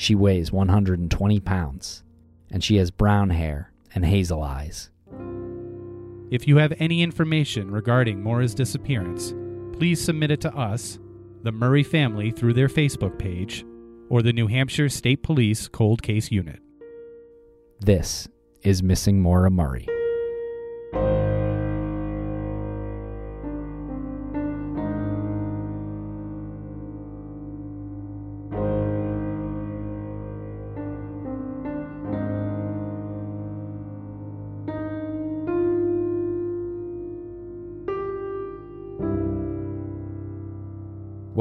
She weighs 120 pounds, and she has brown hair and hazel eyes. If you have any information regarding Maura's disappearance, please submit it to us, the Murray family, through their Facebook page, or the New Hampshire State Police Cold Case Unit. This is Missing Maura Murray.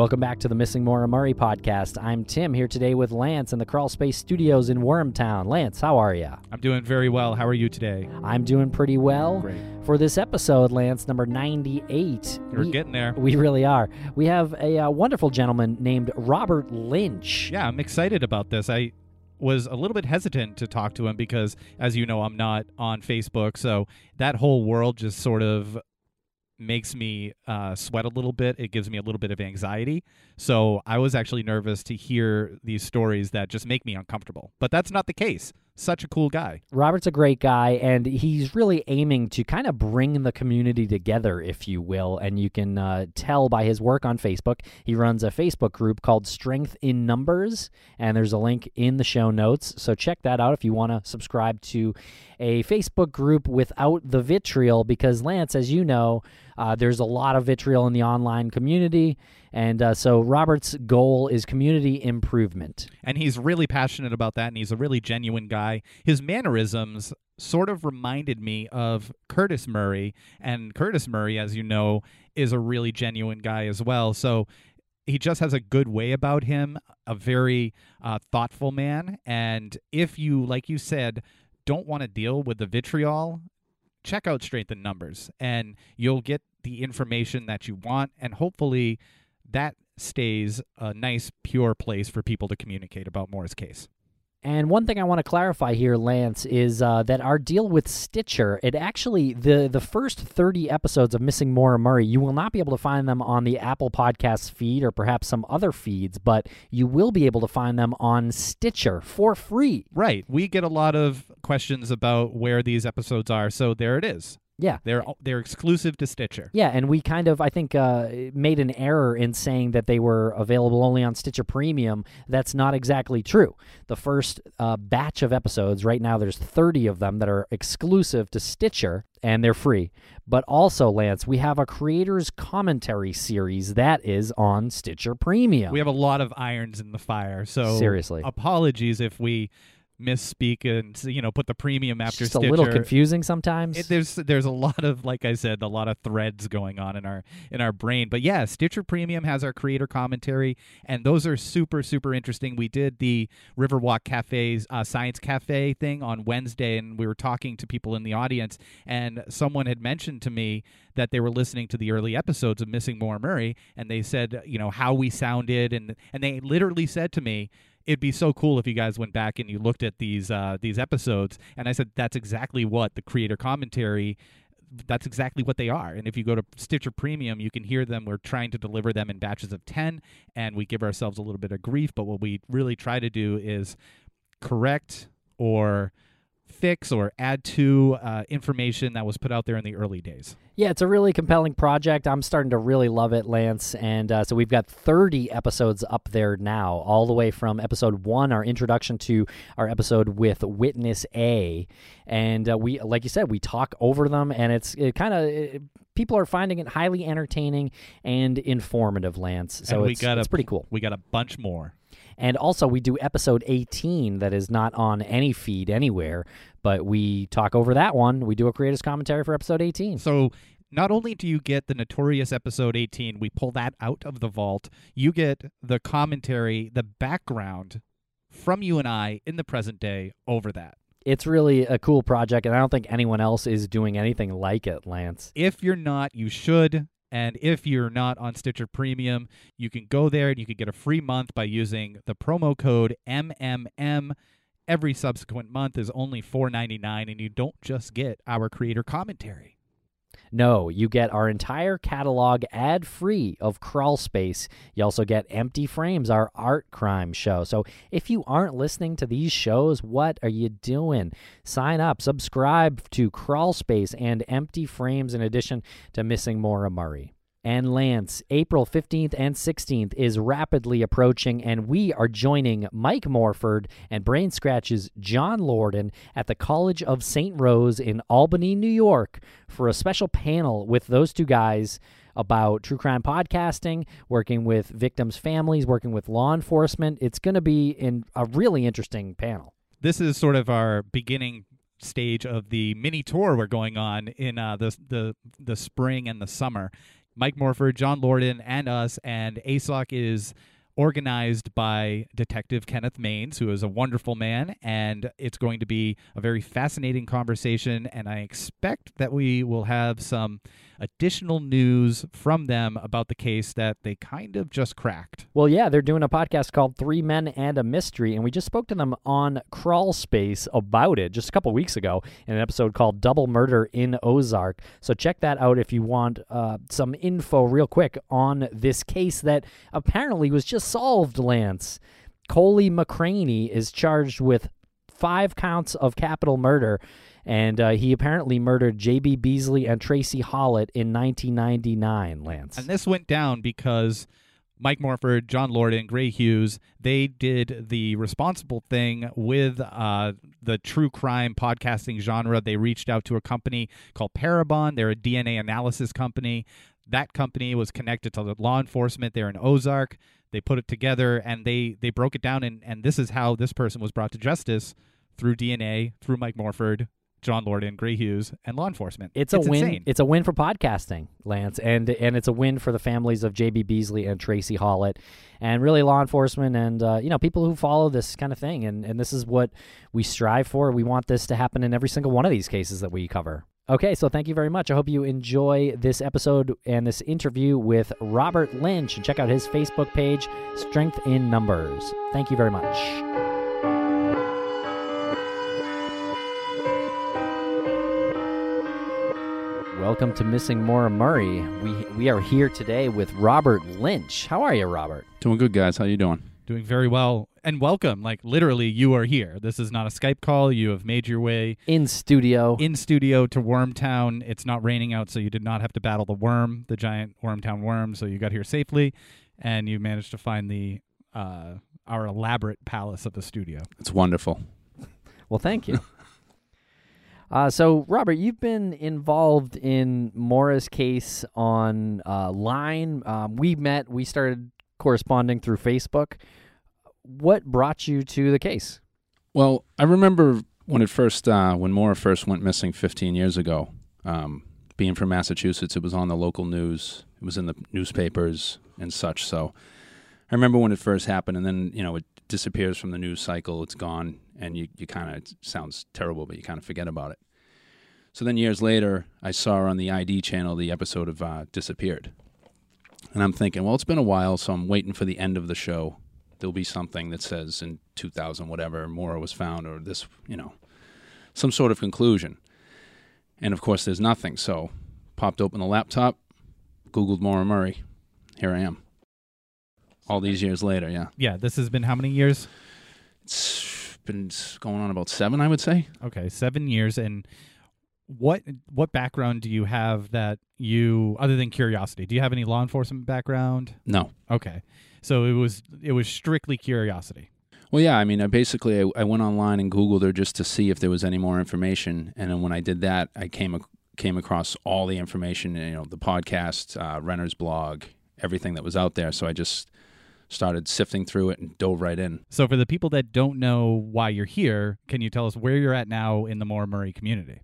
Welcome back to the Missing Maura Murray podcast. I'm Tim here today with Lance in the Crawl Space Studios in Wormtown. Lance, how are you? I'm doing very well. How are you today? I'm doing pretty well. Great. For this episode, Lance, number 98. We're we- getting there. We really are. We have a uh, wonderful gentleman named Robert Lynch. Yeah, I'm excited about this. I was a little bit hesitant to talk to him because, as you know, I'm not on Facebook. So that whole world just sort of makes me uh, sweat a little bit. It gives me a little bit of anxiety. So I was actually nervous to hear these stories that just make me uncomfortable. But that's not the case. Such a cool guy. Robert's a great guy, and he's really aiming to kind of bring the community together, if you will. And you can uh, tell by his work on Facebook. He runs a Facebook group called Strength in Numbers, and there's a link in the show notes. So check that out if you want to subscribe to a Facebook group without the vitriol, because Lance, as you know, uh, there's a lot of vitriol in the online community. And uh, so Robert's goal is community improvement. And he's really passionate about that, and he's a really genuine guy. His mannerisms sort of reminded me of Curtis Murray, and Curtis Murray, as you know, is a really genuine guy as well. So he just has a good way about him, a very uh, thoughtful man. And if you, like you said, don't want to deal with the vitriol, check out Strength in Numbers, and you'll get the information that you want, and hopefully that stays a nice, pure place for people to communicate about Maura's case. And one thing I want to clarify here, Lance, is uh, that our deal with Stitcher, it actually the the first thirty episodes of Missing Maura Murray, you will not be able to find them on the Apple Podcasts feed or perhaps some other feeds, but you will be able to find them on Stitcher for free. Right. We get a lot of questions about where these episodes are, so there it is. Yeah. They're they're exclusive to Stitcher. Yeah, and we kind of, I think, uh, made an error in saying that they were available only on Stitcher Premium. That's not exactly true. The first uh, batch of episodes, right now, there's 30 of them that are exclusive to Stitcher, and they're free. But also, Lance, we have a creator's commentary series that is on Stitcher Premium. We have a lot of irons in the fire, so Seriously. apologies if we misspeak and you know put the premium It's after just Stitcher. a little confusing sometimes. It, there's there's a lot of like I said, a lot of threads going on in our in our brain. But yeah, Stitcher Premium has our creator commentary, and those are super super interesting. We did the Riverwalk Cafe's uh, Science Cafe thing on Wednesday, and we were talking to people in the audience, and someone had mentioned to me that they were listening to the early episodes of Missing Maura Murray, and they said you know how we sounded, and and they literally said to me it'd be so cool if you guys went back and you looked at these uh, these episodes. And I said that's exactly what the creator commentary. That's exactly what they are. And if you go to Stitcher Premium, you can hear them. We're trying to deliver them in batches of 10, and we give ourselves a little bit of grief. But what we really try to do is correct or fix or add to uh, information that was put out there in the early days. Yeah, it's a really compelling project. I'm starting to really love it, Lance. And uh, so we've got 30 episodes up there now, all the way from episode one, our introduction to our episode with Witness A. And uh, we, like you said, we talk over them, and it's it kind of people are finding it highly entertaining and informative, Lance. So And we it's, got it's a- pretty cool. We got a bunch more. And also, we do episode 18 that is not on any feed anywhere, but we talk over that one. We do a creators commentary for episode 18. So not only do you get the notorious episode 18, we pull that out of the vault, you get the commentary, the background from you and I in the present day over that. It's really a cool project, and I don't think anyone else is doing anything like it, Lance. If you're not, you should. And if you're not on Stitcher Premium, you can go there and you can get a free month by using the promo code MMM. Every subsequent month is only $4.99, and you don't just get our creator commentary. No, you get our entire catalog ad free of Crawl Space. You also get Empty Frames, our art crime show. So if you aren't listening to these shows, what are you doing? Sign up, subscribe to Crawl Space and Empty Frames in addition to Missing Maura Murray and Lance. April 15th and 16th is rapidly approaching, and we are joining Mike Morford and Brain Scratch's John Lorden at the College of St. Rose in Albany, New York, for a special panel with those two guys about true crime podcasting, working with victims' families, working with law enforcement. It's going to be in a really interesting panel. This is sort of our beginning stage of the mini tour we're going on in uh, the the the spring and the summer. Mike Morford, John Lorden, and us. And ASOC is organized by Detective Kenneth Mains, who is a wonderful man. And it's going to be a very fascinating conversation. And I expect that we will have some additional news from them about the case that they kind of just cracked. Well, yeah, they're doing a podcast called Three Men and a Mystery, and we just spoke to them on Crawl Space about it just a couple weeks ago in an episode called Double Murder in Ozark. So check that out if you want uh, some info real quick on this case that apparently was just solved, Lance. Coley McCraney is charged with five counts of capital murder and uh, he apparently murdered J.B. Beasley and Tracie Hawlett in 1999. Lance, and this went down because Mike Morford, John Lorden, Gray Hughes, they did the responsible thing with uh, the true crime podcasting genre. They reached out to a company called Parabon. They're a DNA analysis company. That company was connected to the law enforcement there in Ozark. They put it together and they they broke it down and, and this is how this person was brought to justice through DNA, through Mike Morford, John Lorden, Gray Hughes, and law enforcement. It's, it's a win. Insane. It's a win for podcasting, Lance, and and it's a win for the families of J.B. Beasley and Tracie Hawlett, and really law enforcement and uh, you know people who follow this kind of thing. And and this is what we strive for. We want this to happen in every single one of these cases that we cover. Okay, so thank you very much. I hope you enjoy this episode and this interview with Robert Lynch. And check out his Facebook page, Strength in Numbers. Thank you very much. Welcome to Missing Maura Murray. We we are here today with Robert Lynch. How are you, Robert? Doing good, guys. How are you doing? Doing very well. And welcome. Like literally, you are here. This is not a Skype call. You have made your way in studio. In studio to Wormtown. It's not raining out, so you did not have to battle the worm, the giant Wormtown worm. So you got here safely, and you managed to find the uh, our elaborate palace of the studio. It's wonderful. Well, thank you. Uh, so, Robert, you've been involved in Maura's case on uh. Um, we met, we started corresponding through Facebook. What brought you to the case? Well, I remember when it first, uh, when Maura first went missing 15 years ago. Um, being from Massachusetts, it was on the local news. It was in the newspapers and such. So, I remember when it first happened, and then you know it disappears from the news cycle. It's gone, and you, you kind of sounds terrible, but you kind of forget about it. So then years later, I saw on the ID channel the episode of uh, Disappeared, and I'm thinking, well, it's been a while, so I'm waiting for the end of the show. There'll be something that says in 2000 whatever Maura was found, or this, you know, some sort of conclusion. And of course, there's nothing. So popped open the laptop, Googled Maura Murray. Here I am all these years later. Yeah. Yeah. This has been how many years? It's been going on about seven, I would say. Okay, seven years. And what what background do you have that you other than curiosity? Do you have any law enforcement background? No. Okay. So it was it was strictly curiosity. Well, yeah. I mean, I basically I, I went online and Googled her just to see if there was any more information, and then when I did that, I came came across all the information. You know, the podcast, uh, Renner's blog, everything that was out there. So I just started sifting through it and dove right in. So, for the people that don't know why you're here, can you tell us where you're at now in the Maura Murray community?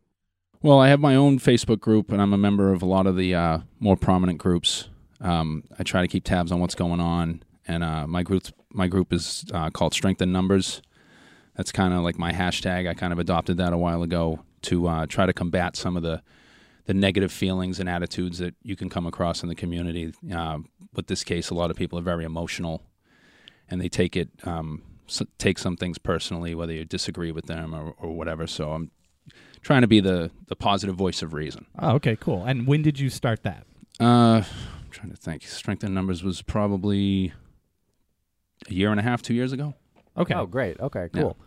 Well, I have my own Facebook group, and I'm a member of a lot of the uh, more prominent groups. Um, I try to keep tabs on what's going on, and uh, my group my group is uh, called Strength in Numbers. That's kind of like my hashtag. I kind of adopted that a while ago to uh, try to combat some of the the negative feelings and attitudes that you can come across in the community. With this case, a lot of people are very emotional, and they take it um, take some things personally, whether you disagree with them or, or whatever. So I'm trying to be the the positive voice of reason. Oh, okay, cool. And when did you start that? Uh, I'm trying to think. Strength in Numbers was probably a year and a half, two years ago. Okay. Oh, great. Okay, cool.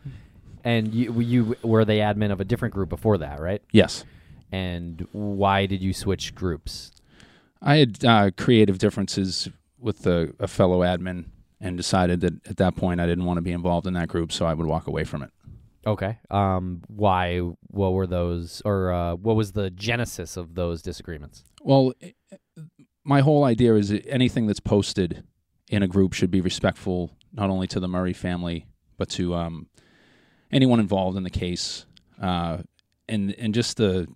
And you you were the admin of a different group before that, right? Yes. And why did you switch groups? I had uh, creative differences with a, a fellow admin and decided that at that point I didn't want to be involved in that group, so I would walk away from it. Okay. Um. Why? What were those, or uh, what was the genesis of those disagreements? Well, i- my whole idea is that anything that's posted in a group should be respectful not only to the Murray family but to um, anyone involved in the case, uh, and and just the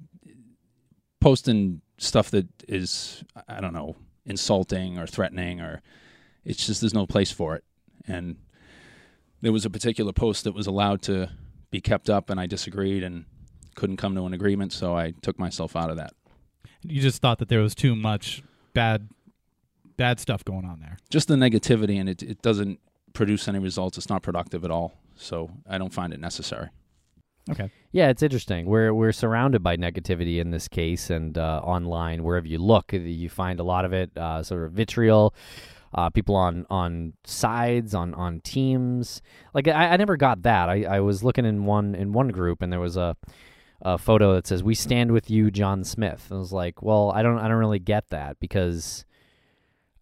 posting stuff that is I don't know insulting or threatening or it's just there's no place for it. And there was a particular post that was allowed to be kept up, and I disagreed and couldn't come to an agreement, so I took myself out of that. You just thought that there was too much bad bad stuff going on there. just the negativity and it, it doesn't produce any results it's not productive at all so i don't find it necessary Okay. Yeah, it's interesting. We're we're surrounded by negativity in this case, and uh, online wherever you look, you find a lot of it. Uh, sort of vitriol, uh, people on on sides, on on teams. Like I, I never got that. I, I was looking in one in one group, and there was a a photo that says "We stand with you, John Smith." And I was like, well, I don't I don't really get that because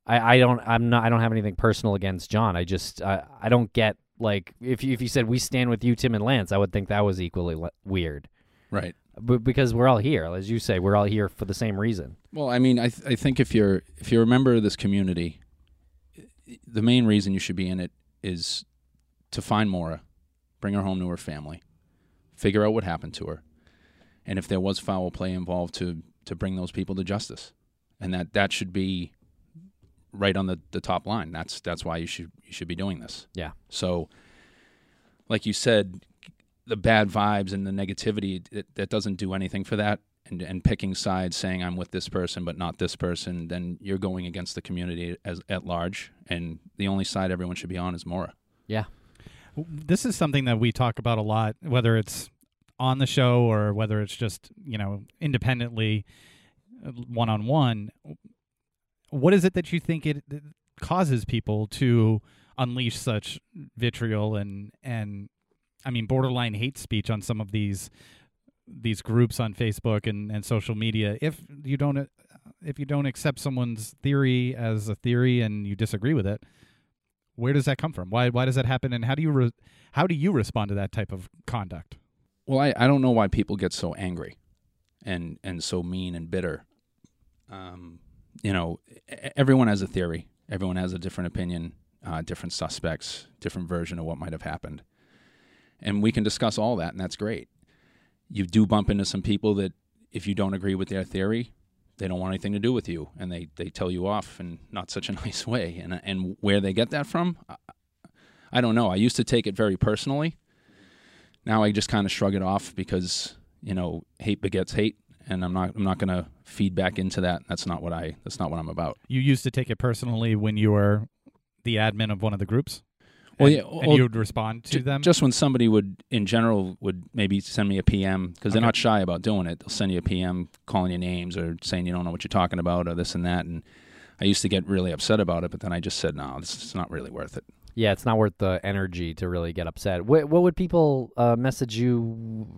I, I don't I'm not I don't have anything personal against John. I just I, I don't get like if you, if you said we stand with you Tim and Lance, I would think that was equally le- weird. right But because we're all here, as you say, we're all here for the same reason. well i mean i, th- I think if you're if you're a member of this community the main reason you should be in it is to find Maura, bring her home to her family, figure out what happened to her, and if there was foul play involved, to to bring those people to justice, and that that should be right on the, the top line. That's that's why you should you should be doing this. Yeah. So, like you said, the bad vibes and the negativity it, that doesn't do anything for that. And, and picking sides, saying I'm with this person but not this person, then you're going against the community as at large. And the only side everyone should be on is Maura. Yeah. This is something that we talk about a lot, whether it's on the show or whether it's just you know independently, one on one. What is it that you think it causes people to unleash such vitriol and and I mean borderline hate speech on some of these these groups on Facebook and, and social media? If you don't if you don't accept someone's theory as a theory and you disagree with it where does that come from? Why why does that happen? And how do you re- how do you respond to that type of conduct? Well, I, I don't know why people get so angry and and so mean and bitter. Um, you know, everyone has a theory. Everyone has a different opinion, uh, different suspects, different version of what might have happened, and we can discuss all that, and that's great. You do bump into some people that, if you don't agree with their theory, they don't want anything to do with you, and they they tell you off in not such a nice way. And and where they get that from, I, I don't know. I used to take it very personally now I just kind of shrug it off because you know hate begets hate, and I'm not I'm not going to feed back into that. That's not what I that's not what I'm about. you used to take it personally when you were the admin of one of the groups Well, and, yeah, and you would respond to Ju- them Just when somebody would, in general, would maybe send me a PM because they're Okay. not shy about doing it. They'll send you a PM calling you names or saying you don't know what you're talking about or this and that. And I used to get really upset about it, but then I just said, no, this is not really worth it. Yeah, it's not worth the energy to really get upset. What, what would people uh, message you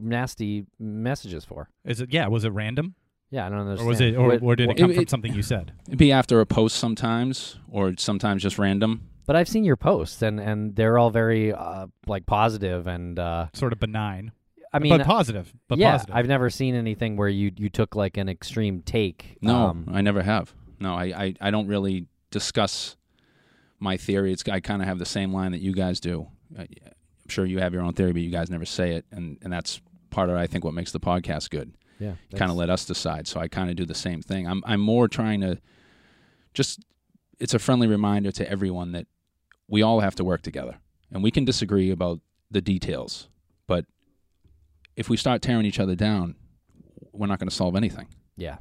nasty messages for? is it yeah was it random Yeah, I don't understand. or was it or, What- or did it come It- from it- something you said It'd be after a post sometimes, or sometimes just random. But I've seen your posts, and, and they're all very uh, like positive, and uh, sort of benign I mean, but positive but yeah, positive I've never seen anything where you you took like an extreme take. No, Um, I never have. No, I, I, I don't really discuss my theory. It's I kind of have the same line that you guys do. I, I'm sure you have your own theory, but you guys never say it, and and that's part of I think what makes the podcast good. yeah, kind of let us decide. So I kind of do the same thing. I'm I'm more trying to just. It's a friendly reminder to everyone that we all have to work together, and we can disagree about the details, but if we start tearing each other down, we're not going to solve anything. Yeah.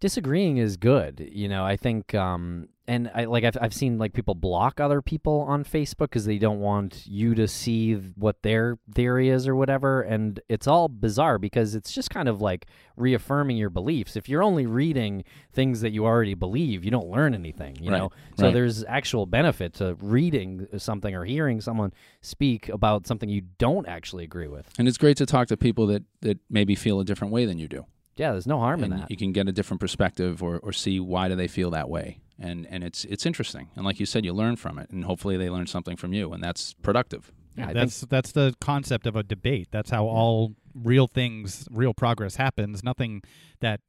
Disagreeing is good. You know, I think um and I like I've I've seen like people block other people on Facebook cuz they don't want you to see what their theory is or whatever and it's all bizarre because it's just kind of like reaffirming your beliefs. If you're only reading things that you already believe, you don't learn anything, you Right, know. So right. there's actual benefit to reading something or hearing someone speak about something you don't actually agree with. And it's great to talk to people that that maybe feel a different way than you do. Yeah, there's no harm in that. you can get a different perspective or, or see why do they feel that way and and it's it's interesting and like you said you learn from it and hopefully they learn something from you and that's productive Yeah, I think- that's that's the concept of a debate. That's how all real things, real progress happens. Nothing that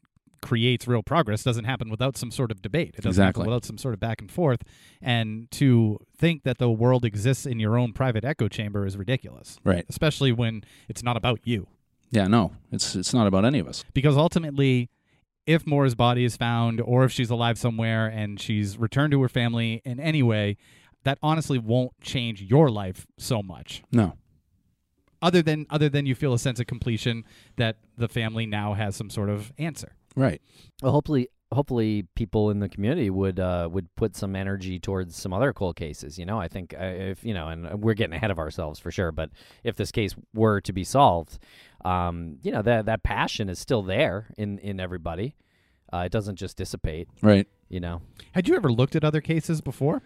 creates real progress doesn't happen without some sort of debate. It doesn't Exactly. happen without some sort of back and forth. And to think that the world exists in your own private echo chamber is ridiculous, right especially when it's not about you. Yeah no it's it's not about any of us Because ultimately, if Maura's body is found, or if she's alive somewhere and she's returned to her family in any way, that honestly won't change your life so much. no other than other than you feel a sense of completion that the family now has some sort of answer. right Well, hopefully, hopefully, people in the community would uh, would put some energy towards some other cold cases. You know, I think uh, if you know, and we're getting ahead of ourselves for sure. But if this case were to be solved, um, you know, that that passion is still there in in everybody. Uh, it doesn't just dissipate. right You know. Had you ever looked at other cases before?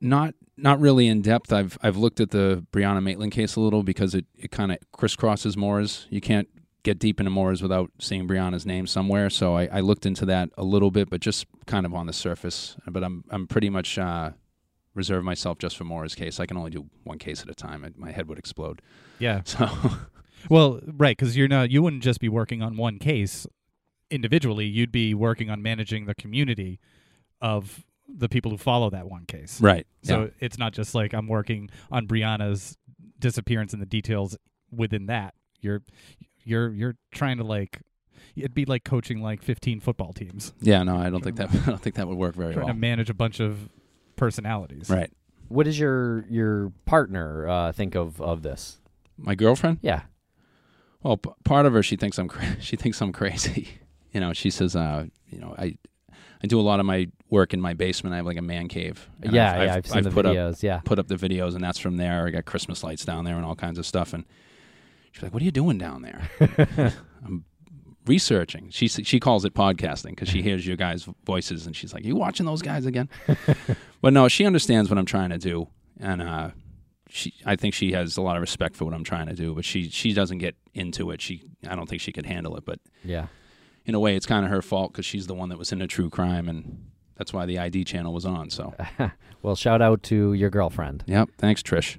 not not really in depth i've i've looked at the brianna maitland case a little because it, it kind of crisscrosses Maura's you can't get deep into Maura's without seeing brianna's name somewhere so I, I looked into that a little bit but just kind of on the surface but i'm i'm pretty much uh reserve myself just for Maura's case i can only do one case at a time and my head would explode Yeah. so Well, right, because you're not. You wouldn't just be working on one case individually. You'd be working on managing the community of the people who follow that one case. right So yeah. it's not just like I'm working on Brianna's disappearance and the details within that. You're you're you're trying to like it'd be like coaching like 15 football teams, yeah no i don't think that i don't think that would work very trying well to manage a bunch of personalities. right What does your your partner uh, think of of this? my girlfriend Yeah. Well, p- part of her, she thinks I'm cra- she thinks I'm crazy. You know, she says, uh, you know, I I do a lot of my work in my basement. I have like a man cave. and yeah, I've, yeah, I've, I've seen I've the put up yeah. put up the videos, and that's from there. I got Christmas lights down there and all kinds of stuff. And she's like, "What are you doing down there?" I'm researching. She she calls it podcasting because she hears your guys' voices, and she's like, "You watching those guys again?" but no, she understands what I'm trying to do, and uh, she I think she has a lot of respect for what I'm trying to do. But she she doesn't get into it. She I don't think she could handle it. But yeah. in a way, it's kind of her fault because she's the one that was into true crime, and that's why the ID channel was on. So, well, shout out to your girlfriend. yep. Thanks, Trish.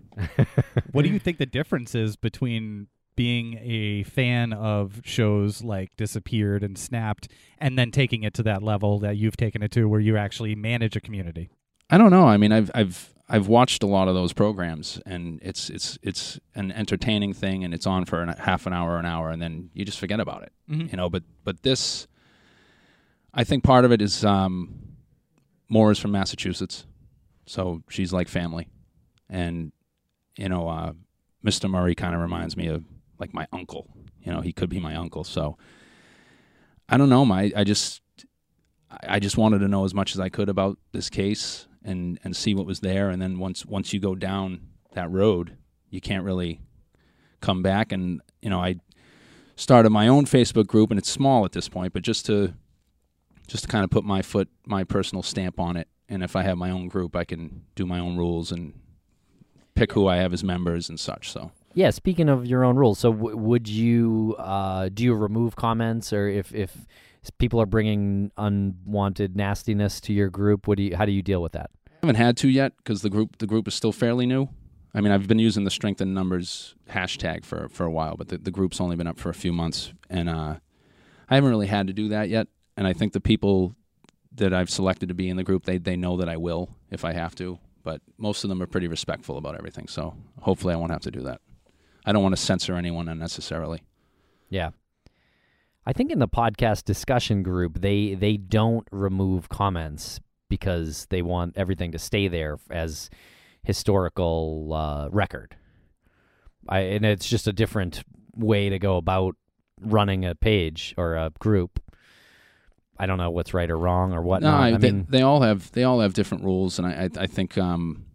What do you think the difference is between being a fan of shows like Disappeared and Snapped and then taking it to that level that you've taken it to where you actually manage a community? I don't know. I mean, I've I've I've watched a lot of those programs, and it's it's it's an entertaining thing, and it's on for an, half an hour, or an hour, and then you just forget about it, Mhm. you know. But but this, I think part of it is um, Maura is from Massachusetts, so she's like family, and you know, uh, Mr. Murray kind of reminds me of like my uncle. You know, he could be my uncle. So I don't know. My I just I just wanted to know as much as I could about this case and and see what was there. And then once once you go down that road, you can't really come back. And you know, I started my own Facebook group, and it's small at this point, but just to just to kind of put my foot, my personal stamp on it. And if I have my own group, I can do my own rules and pick who I have as members and such. So Yeah, speaking of your own rules, so w- would you uh, do you remove comments or if if people are bringing unwanted nastiness to your group, what do you how do you deal with that? I haven't had to yet because the group the group is still fairly new. I mean, I've been using the strength in numbers hashtag for for a while, but the, the group's only been up for a few months, and uh, I haven't really had to do that yet. And I think the people that I've selected to be in the group, they they know that I will if I have to. But most of them are pretty respectful about everything, so hopefully I won't have to do that. I don't want to censor anyone unnecessarily. Yeah. I think in the podcast discussion group they they don't remove comments because they want everything to stay there as historical uh, record. I and it's just a different way to go about running a page or a group. I don't know what's right or wrong or what. No, I, I, they, mean, they all have they all have different rules, and I I, I think um,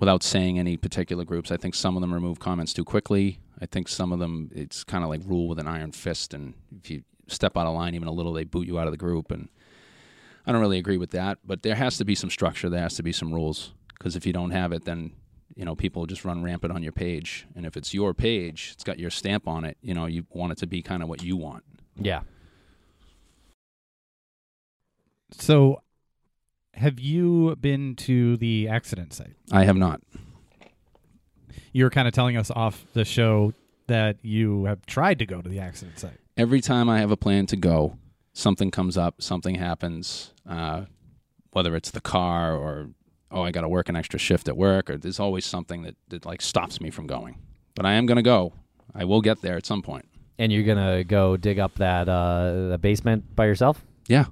without saying any particular groups, I think some of them remove comments too quickly. I think some of them it's kind of like rule with an iron fist, and if you step out of line even a little, they boot you out of the group. And I don't really agree with that. But there has to be some structure. There has to be some rules because if you don't have it, then you know people just run rampant on your page. And if it's your page, it's got your stamp on it. You know, you want it to be kind of what you want. yeah. So, have you been to the accident site? I have not. You were kind of telling us off the show that you have tried to go to the accident site. every time I have a plan to go, something comes up, something happens, uh, whether it's the car or oh, I got to work an extra shift at work, or there's always something that, that like stops me from going. But I am going to go. I will get there at some point. And you're gonna go dig up that uh, the basement by yourself? Yeah.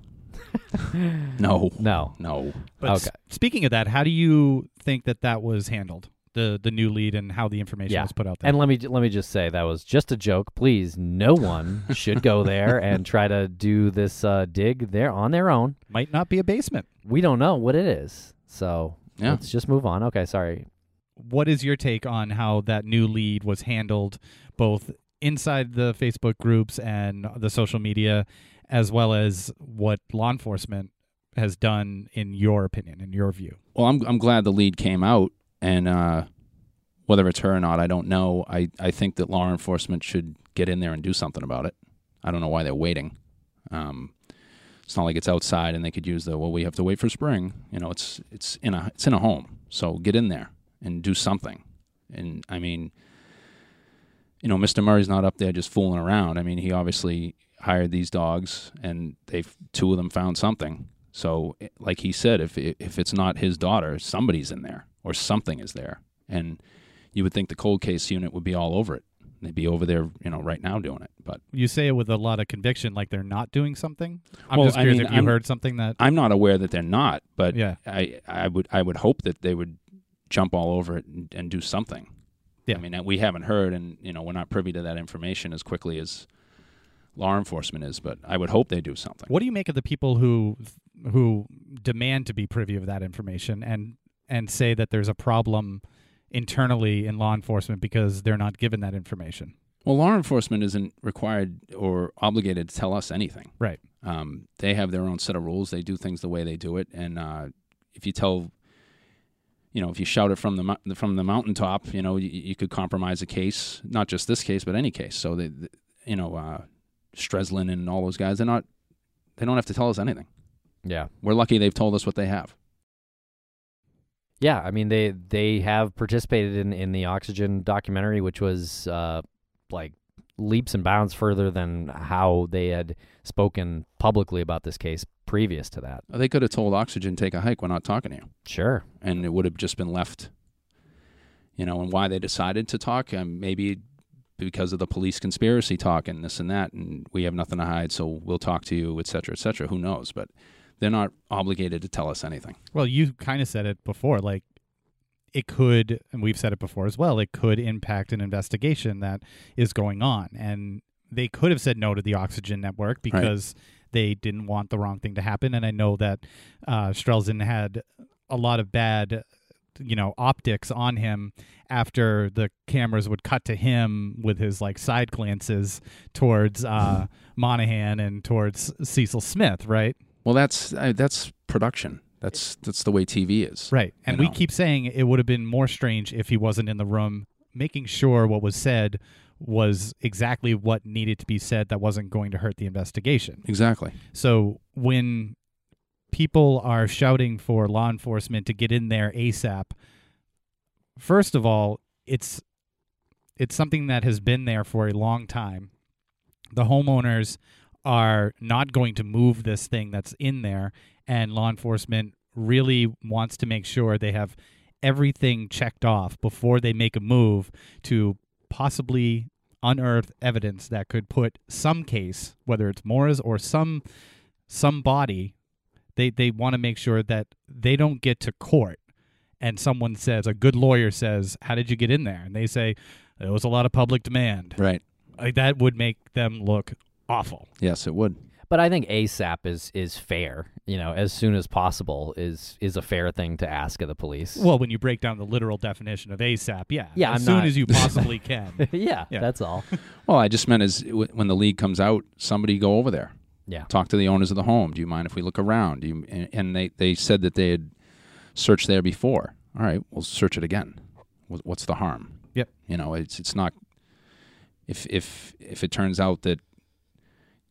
No. No. No. But s- speaking of that, how do you think that that was handled? The the new lead and how the information Yeah. was put out there. And let me let me just say that was just a joke. Please, no one should go there and try to do this uh, dig there on their own. Might not be a basement. We don't know what it is, so Yeah. let's just move on. Okay, sorry. What is your take on how that new lead was handled, both inside the Facebook groups and the social media, as well as what law enforcement has done, in your opinion, in your view? Well, I'm I'm glad the lead came out, and uh, whether it's her or not, I don't know. I I think that law enforcement should get in there and do something about it. I don't know why they're waiting. Um, it's not like it's outside and they could use the well. We have to wait for spring. You know, it's it's in a it's in a home. So get in there and do something. And I mean, you know, Mr. Murray's not up there just fooling around. I mean, he obviously hired these dogs, and they two of them found something. So, like he said, if if it's not his daughter, somebody's in there or something is there, and you would think the cold case unit would be all over it. They'd be over there, you know, right now doing it. But You say it with a lot of conviction, like they're not doing something. I'm Well, just I curious mean, if you I'm- heard something that. I'm not aware that they're not. But Yeah. I I would I would hope that they would jump all over it and, and do something. Yeah. I mean, we haven't heard, and you know, we're not privy to that information as quickly as law enforcement is. But I would hope they do something. What do you make of the people who who demand to be privy of that information and and say that there's a problem internally in law enforcement because they're not given that information? Well, law enforcement isn't required or obligated to tell us anything. Right. Um, they have their own set of rules. They do things the way they do it, and uh, if you tell, you know, if you shout it from the from the mountaintop, you know, you, you could compromise a case. Not just this case, but any case. So they, th you know, uh, Strelzin and all those guys, they're not. They don't have to tell us anything. Yeah. We're lucky they've told us what they have. Yeah, I mean they they have participated in in the Oxygen documentary, which was uh, like leaps and bounds further than how they had spoken publicly about this case previous to that. They could have told Oxygen take a hike. We're not talking to you. Sure. and it would have just been left. You know, and why they decided to talk, um, maybe because of the police conspiracy talk and this and that, and we have nothing to hide, so we'll talk to you, et cetera, et cetera. Who knows? But they're not obligated to tell us anything. Well, you kind of said it before, like it could, and we've said it before as well, it could impact an investigation that is going on. And they could have said no to the Oxygen Network because they didn't want the wrong thing to happen. And I know that uh, Strelzin had a lot of bad, you know, optics on him after the cameras would cut to him with his like side glances towards uh, Monahan and towards Cecil Smith, right? Well, that's uh, that's production. That's that's the way TV is. Right. And we know. keep saying it would have been more strange if he wasn't in the room, making sure what was said was exactly what needed to be said that wasn't going to hurt the investigation. Exactly. So when people are shouting for law enforcement to get in there ASAP, first of all, it's it's something that has been there for a long time. The homeowners are not going to move this thing that's in there and law enforcement really wants to make sure they have everything checked off before they make a move to possibly unearth evidence that could put some case, whether it's Maura's or some some body They they want to make sure that they don't get to court and someone says a good lawyer says, "How did you get in there?" and they say there was a lot of public demand. Right. Like that would make them look awful. Yes, it would. But I think ASAP is is fair. You know, as soon as possible is is a fair thing to ask of the police. Well, when you break down the literal definition of ASAP, yeah, Yeah, as I'm soon not- as you possibly can. yeah, Yeah. that's all. Well, I just meant as when the league comes out, somebody go over there. Yeah. Talk to the owners of the home. Do you mind if we look around? Do you, and, and they, they said that they had searched there before. All right, we'll search it again. What's the harm? Yep. You know, it's it's not. If if if it turns out that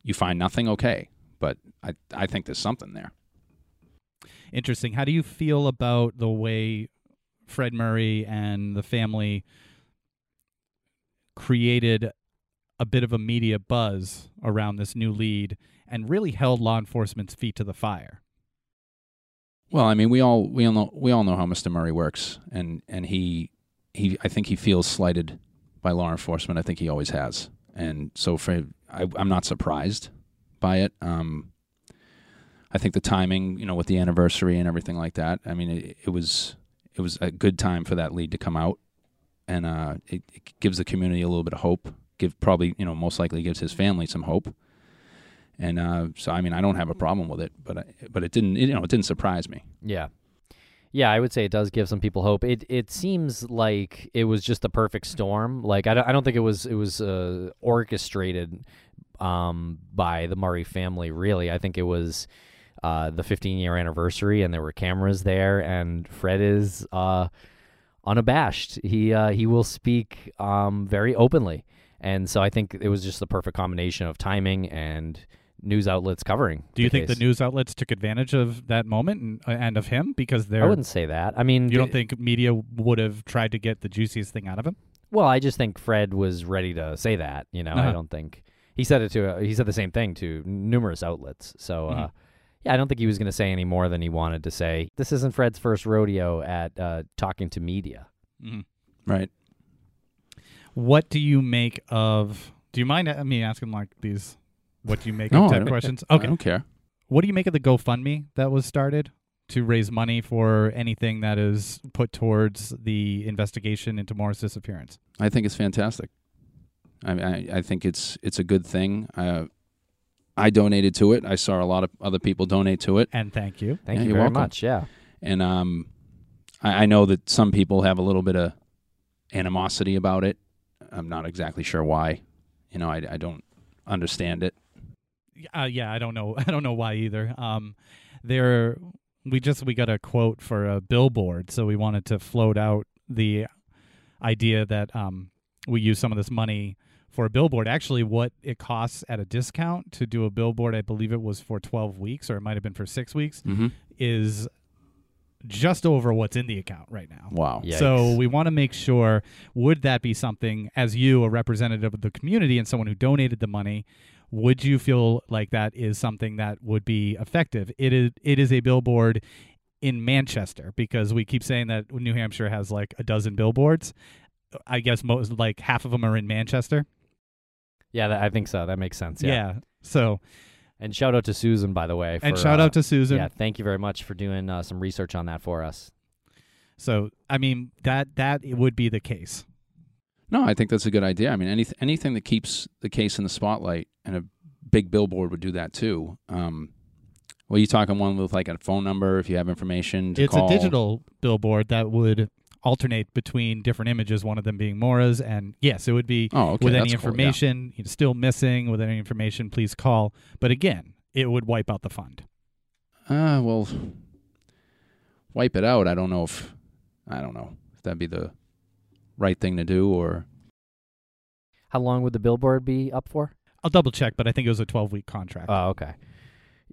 you find nothing, okay. But I I think there's something there. Interesting. How do you feel about the way Fred Murray and the family created a bit of a media buzz around this new lead and really held law enforcement's feet to the fire? Well, I mean, we all we all know we all know how Mr. Murray works, and and he he I think he feels slighted by law enforcement. I think he always has, and so for I, I'm not surprised by it. Um, I think the timing, you know, with the anniversary and everything like that. I mean, it, it was it was a good time for that lead to come out, and uh, it, it gives the community a little bit of hope. Give probably you know most likely gives his family some hope. And uh, so, I mean, I don't have a problem with it, but I, but it didn't, you know, it didn't surprise me. Yeah. Yeah, I would say it does give some people hope. It it seems like it was just the perfect storm. Like I don't, I don't think it was it was uh, orchestrated um, by the Murray family. Really, I think it was uh, the 15 year anniversary, and there were cameras there, and Fred is uh, unabashed. He uh, he will speak um, very openly, and so I think it was just the perfect combination of timing and news outlets covering. Do you think case. the news outlets took advantage of that moment and, uh, and of him because I they're wouldn't say that. I mean, you don't th- think media would have tried to get the juiciest thing out of him? Well, I just think Fred was ready to say that. You know, I Uh-huh. don't think he said it to. he said the same thing to numerous outlets. So, uh, Mhm. yeah, I don't think he was going to say any more than he wanted to say. This isn't Fred's first rodeo at uh, talking to media. Mm-hmm. Right. What do you make of? Do you mind me asking like these? What do you make No, of I type don't- questions? I Okay. don't care. What do you make of the GoFundMe that was started to raise money for anything that is put towards the investigation into Maura's disappearance? I think it's fantastic. I, I, I think it's it's a good thing. Uh, I donated to it. I saw a lot of other people donate to it, And thank you. Thank Yeah, you you're very welcome. much. Yeah. and um, I, I know that some people have a little bit of animosity about it. I'm not exactly sure why. You know, I, I don't understand it. Uh, yeah, I don't know. I don't know why either. Um, there, we just we got a quote for a billboard, so we wanted to float out the idea that um, we use some of this money for a billboard. Actually, what it costs at a discount to do a billboard, I believe it was for twelve weeks, or it might have been for six weeks, Mm-hmm. is just over what's in the account right now. Wow. Yikes. So we want to make sure would that be something as you a representative of the community and someone who donated the money would you feel like that is something that would be effective it is it is a billboard in Manchester because we keep saying that New Hampshire has like a dozen billboards I guess most like half of them are in Manchester Yeah, that, I think so. That makes sense. Yeah. so And shout out to Susan, by the way. and shout uh, out to Susan Yeah, thank you very much for doing uh, some research on that for us. so I mean that that would be the case No, I think that's a good idea. I mean, any, anything that keeps the case in the spotlight, and a big billboard would do that too. Um, well, you talking one with like a phone number if you have information to it's call? a digital billboard that would alternate between different images one of them being Maura's and yes it would be Oh, okay. with any that's cool, yeah. information you're still missing with any information please call but again it would wipe out the fund Uh, well, wipe it out. I don't know if I don't know if that'd be the right thing to do or How long would the billboard be up for? i'll double check but i think it was a 12 week contract Oh, okay.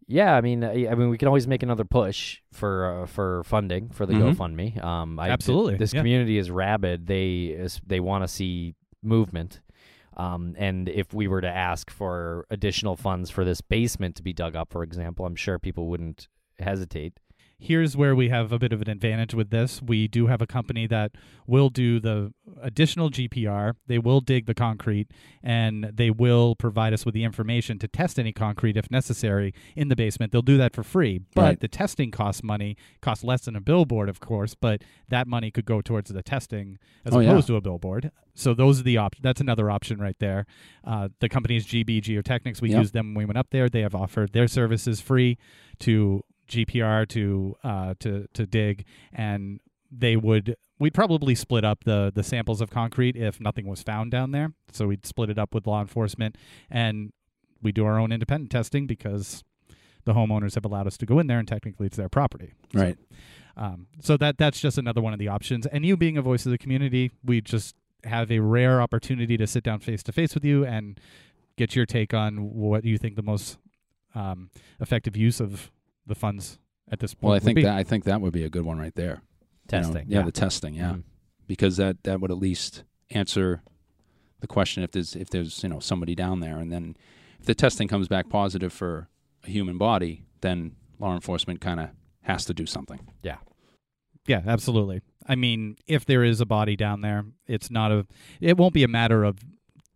Yeah, I mean, uh, I mean, we can always make another push for uh, for funding for the Mhm. GoFundMe. Um, I, Absolutely, this yeah. community is rabid. They is- they want to see movement. Um, and if we were to ask for additional funds for this basement to be dug up, for example, I'm sure people wouldn't hesitate. Here's where we have a bit of an advantage with this. We do have a company that will do the additional GPR. They will dig the concrete and they will provide us with the information to test any concrete if necessary in the basement. They'll do that for free. But Right. the testing costs money, costs less than a billboard, of course, but that money could go towards the testing as Oh, yeah. opposed to a billboard. So those are the op- that's another option right there. Uh, the company is GB Geotechnics. We Yep. used them when we went up there. They have offered their services free to GPR to uh, to to dig, and they would we'd probably split up the the samples of concrete if nothing was found down there. So we'd split it up with law enforcement, and we do our own independent testing because the homeowners have allowed us to go in there, and technically it's their property. So- Right. um, so that that's just another one of the options. And you being a voice of the community, we just have a rare opportunity to sit down face to face with you and get your take on what you think the most um, effective use of the funds at this point. Well, I would think be. that I think that would be a good one right there. You know, Testing. yeah, the testing. Yeah, Mhm. because that that would at least answer the question if there's if there's you know somebody down there, and then if the testing comes back positive for a human body, then law enforcement kind of has to do something. Yeah. Yeah, absolutely. I mean, if there is a body down there, it's not a. It won't be a matter of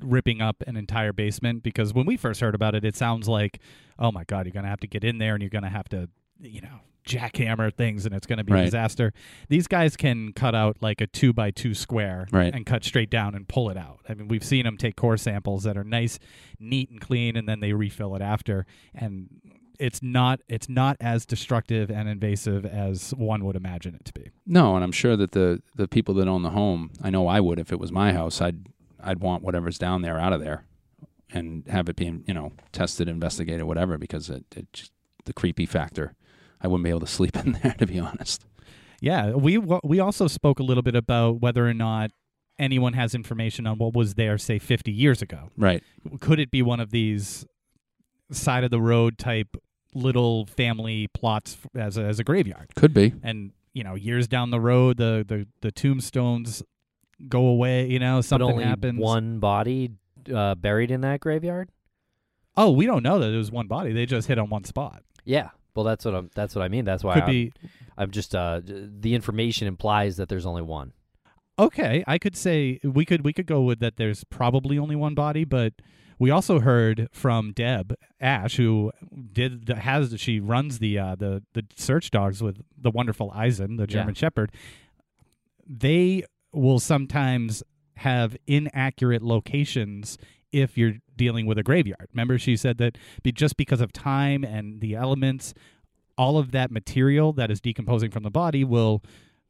ripping up an entire basement because when we first heard about it, it sounds like, oh my god, you're gonna have to get in there and you're gonna have to, you know, jackhammer things and it's gonna be a disaster. These guys can cut out like a two by two square Right. and cut straight down and pull it out. I mean, we've seen them take core samples that are nice, neat and clean, and then they refill it after and. It's not. It's not as destructive and invasive as one would imagine it to be. No, and I'm sure that the the people that own the home, I know I would if it was my house. I'd I'd want whatever's down there out of there, and have it being you know tested, investigated, whatever, because it, it just, the creepy factor. I wouldn't be able to sleep in there to be honest. Yeah, we we also spoke a little bit about whether or not anyone has information on what was there, say, 50 years ago. Right. Could it be one of these side of the road type little family plots as a, as a graveyard? Could be. And you know, years down the road, the the, the tombstones go away. You know, something only happens. one body uh, buried in that graveyard. Oh, we don't know that it was one body. They just hit on one spot. Yeah. Well, that's what I'm. That's what I mean. That's why Could I'm, be I'm just. Uh, the information implies that there's only one. Okay, I could say we could we could go with that. There's probably only one body, but we also heard from Deb Ash, who did the, has she runs the uh, the the search dogs with the wonderful Eisen, the German Shepherd. They will sometimes have inaccurate locations if you're dealing with a graveyard. Remember, she said that be, just because of time and the elements, all of that material that is decomposing from the body will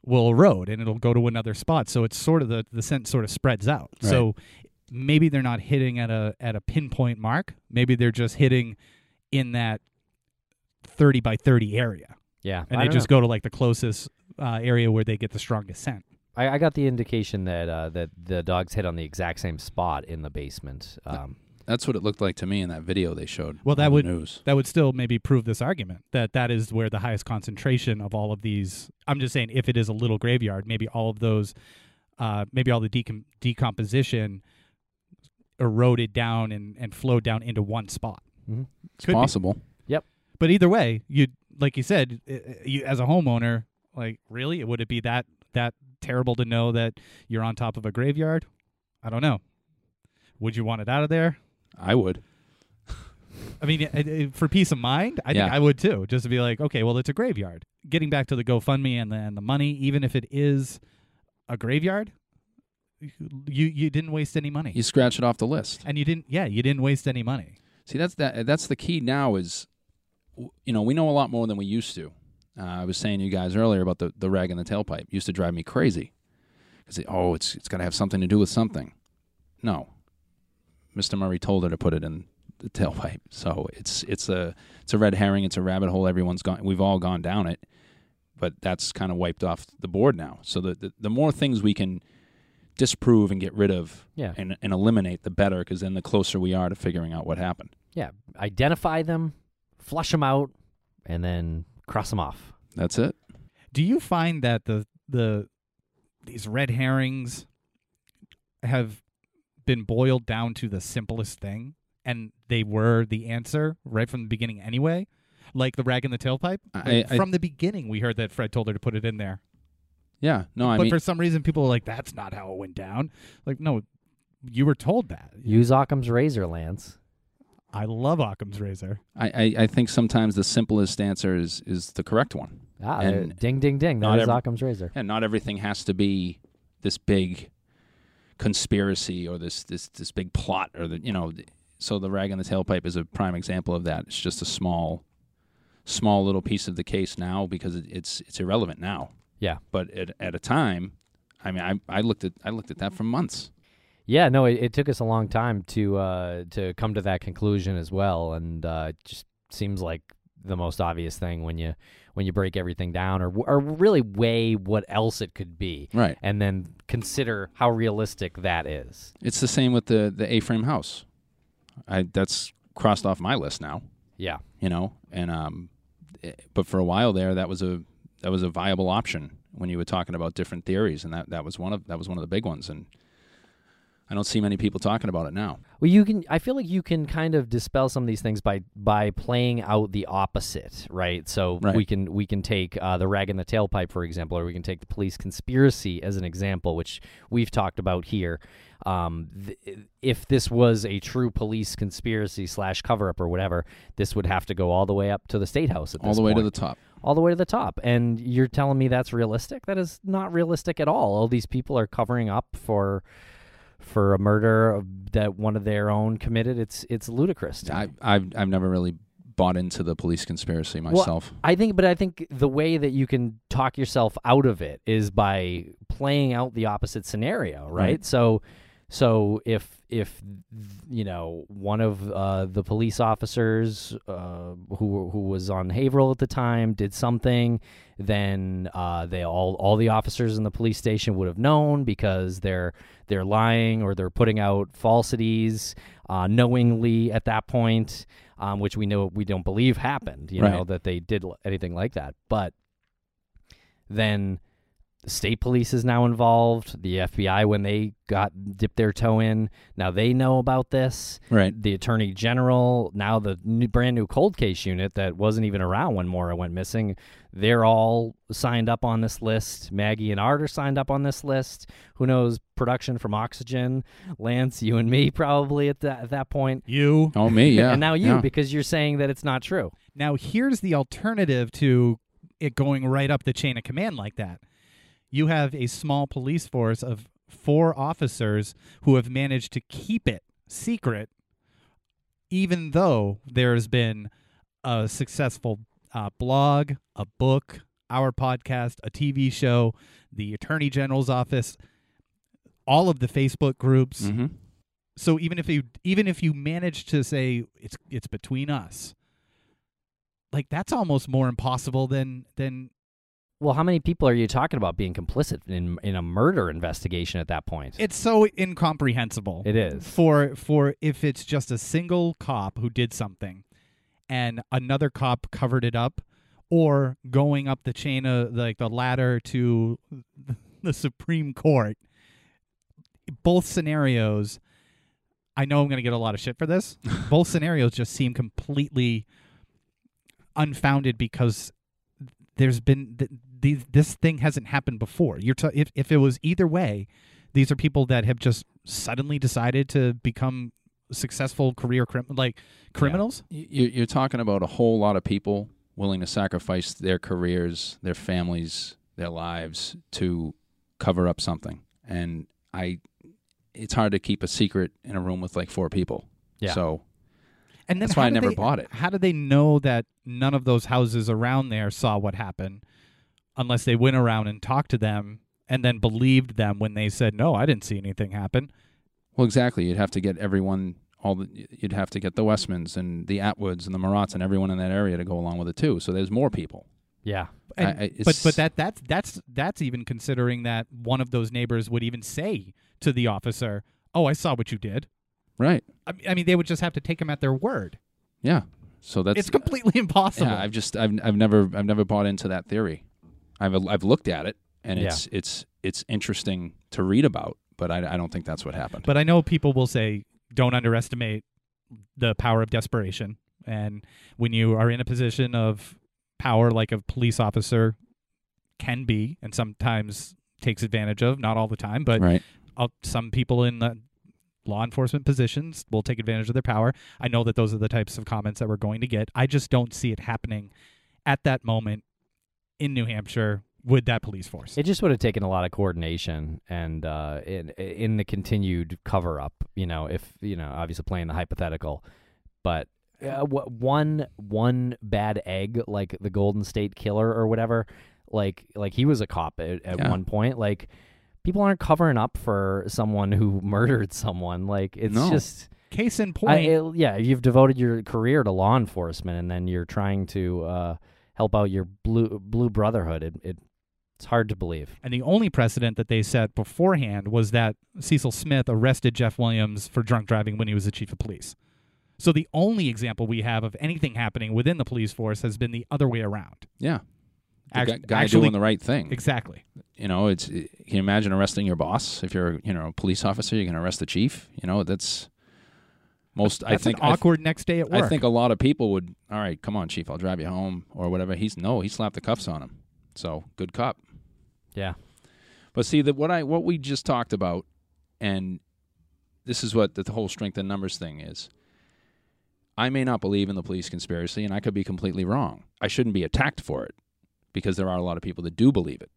will erode and it'll go to another spot. So it's sort of the the scent sort of spreads out. Right. So maybe they're not hitting at a at a pinpoint mark. Maybe they're just hitting in that thirty by thirty area, Yeah. and I they just know. go to like the closest uh, area where they get the strongest scent. I, I got the indication that uh, that the dogs hit on the exact same spot in the basement. Um, That's what it looked like to me in that video they showed. Well, that the would- news. That would still maybe prove this argument that that is where the highest concentration of all of these. I'm just saying, if it is a little graveyard, maybe all of those, uh, maybe all the decom- decomposition eroded down and, and flowed down into one spot. mhm. It's could be. possible. Yep. But either way, you like you said, uh, you as a homeowner, like really, would it be that that terrible to know that you're on top of a graveyard? I don't know. Would you want it out of there? I would. I mean, it, it- for peace of mind, I think I would too. Just to be like, okay, well, it's a graveyard. Getting back to the GoFundMe and the and the money, even if it is a graveyard, you you didn't waste any money, You scratch it off the list. and you didn't. Yeah, you didn't waste any money. See, that's that. That's the key now. Is you know we know a lot more than we used to. Uh, I was saying to you guys earlier about the the rag in the tailpipe. Used to drive me crazy because oh, it's it's got to have something to do with something. No, Mr. Murray told her to put it in the tailpipe. So it's it's a it's a red herring. It's a rabbit hole. Everyone's gone. We've all gone down it, but that's kind of wiped off the board now. So the the, the more things we can disprove and get rid of Yeah. and, and eliminate, the better. Because then the closer we are to figuring out what happened. Yeah. Identify them, flush them out, and then cross them off. That's it. Do you find that the the these red herrings have been boiled down to the simplest thing, and they were the answer right from the beginning anyway? like the rag in the tailpipe. I- I- From the beginning, we heard that Fred told her to put it in there. Yeah, no, I but mean, for some reason, people are like, "That's not how it went down." Like, no, you were told that. Use Occam's razor, Lance. I love Occam's razor. I, I, I think sometimes the simplest answer is is the correct one. Ah, And ding, ding, ding. not That is every- Occam's razor. And not everything has to be this big conspiracy or this this this big plot or the you know. So the rag in the tailpipe is a prime example of that. It's just a small, small little piece of the case now because it, it's it's irrelevant now. Yeah. But at at a time, I mean, I I looked at I looked at that for months. Yeah, no, it, it took us a long time to uh, to come to that conclusion as well, and uh, it just seems like the most obvious thing when you when you break everything down, or or really weigh what else it could be, Right. and then consider how realistic that is. It's the same with the the A-frame house. I that's crossed off my list now. Yeah, you know and um eh, but for a while there that was a that was a viable option when you were talking about different theories and that that was one of that was one of the big ones and I don't see many people talking about it now. Well, you can. I feel like you can kind of dispel some of these things by by playing out the opposite, right? So Right. we can we can take uh, the rag in the tailpipe, for example, or we can take the police conspiracy as an example, which we've talked about here. Um, th- if this was a true police conspiracy slash cover up or whatever, this would have to go all the way up to the state house at All the way to the top. all the way to the top. And you're telling me that's realistic? That is not realistic at all. All these people are covering up for for a murder that one of their own committed. It's it's ludicrous. to I. I've I've never really bought into the police conspiracy Well, myself. I think, but I think the way that you can talk yourself out of it is by playing out the opposite scenario, right? Right. So, so if if you know one of uh, the police officers uh, who who was on Haverhill at the time did something, then uh, they all all the officers in the police station would have known because they're they're lying or they're putting out falsities uh, knowingly at that point, um, which we know we don't believe happened. You know that they did anything like that, but then the state police is now involved. The FBI, when they got dipped their toe in, now they know about this. right. The attorney general, now the new, brand new cold case unit that wasn't even around when Maura went missing, they're all signed up on this list. Maggie and Art are signed up on this list. Who knows? Production from Oxygen, Lance, you and me probably at that at that point. You Oh me, yeah. and now you yeah. because you're saying that it's not true. Now, here's the alternative to it going right up the chain of command like that. You have a small police force of four officers who have managed to keep it secret, even though there's been a successful uh, blog, a book, our podcast, a TV show, the Attorney General's office, all of the Facebook groups Mhm. so even if you even if you manage to say it's it's between us like that's almost more impossible than than Well, how many people are you talking about being complicit in in a murder investigation at that point? it's so incomprehensible it is. for for if it's just a single cop who did something and another cop covered it up or going up the chain of like the ladder to the Supreme Court both scenarios I know I'm going to get a lot of shit for this both scenarios just seem completely unfounded because there's been th- these this thing hasn't happened before. You're t- if if it was either way, these are people that have just suddenly decided to become successful career crim- like criminals. Y- you- You're talking about a whole lot of people willing to sacrifice their careers, their families, their lives to cover up something. And I, it's hard to keep a secret in a room with like four people. Yeah. So And then That's why I never they- bought it. How do they know that none of those houses around there saw what happened, unless they went around and talked to them and then believed them when they said, "No, I didn't see anything happen." Well, exactly. You'd have to get everyone. All the, you'd have to get the Westmans and the Atwoods and the Marottes and everyone in that area to go along with it too. So there's more people. Yeah. And- I- I- but but that that's that's that's even considering that one of those neighbors would even say to the officer, "Oh, I saw what you did." Right. I, I mean, they would just have to take him at their word. Yeah. So that's it's completely impossible. Yeah, I've just I've I've never I've never bought into that theory. I've I've looked at it and Yeah. it's it's it's interesting to read about, but I, I don't think that's what happened. but I know people will say, "Don't underestimate the power of desperation." And when you are in a position of power, like a police officer can be, and sometimes takes advantage of, not all the time, but right. some people in the law enforcement positions will take advantage of their power. I know that those are the types of comments that we're going to get. I just don't see it happening at that moment in New Hampshire with that police force. It just would have taken a lot of coordination and uh, in in the continued cover up. You know, if you know, obviously playing the hypothetical, but uh, wh- one one bad egg like the Golden State Killer or whatever, like like he was a cop at, at Yeah. one point. Like people aren't covering up for someone who murdered someone. Like it's No. just. Case in I, point, it- yeah, you've devoted your career to law enforcement, and then you're trying to uh, help out your blue blue brotherhood. It, it it's hard to believe. and the only precedent that they set beforehand was that Cecil Smith arrested Jeff Williams for drunk driving when he was the chief of police. So the only example we have of anything happening within the police force has been the other way around. Yeah. The Act- guy, guy actually- doing the right thing. Exactly. You know, it's can you imagine arresting your boss if you're you know a police officer? You can arrest the chief. You know, that's most. That's I think an awkward next day at work. I think a lot of people would. All right, come on, chief, I'll drive you home or whatever. He's no, he slapped the cuffs on him. So good cop. Yeah. But see that what I what we just talked about, and this is what the, the whole strength in numbers thing is. I may not believe in the police conspiracy, and I could be completely wrong. I shouldn't be attacked for it, because there are a lot of people that do believe it.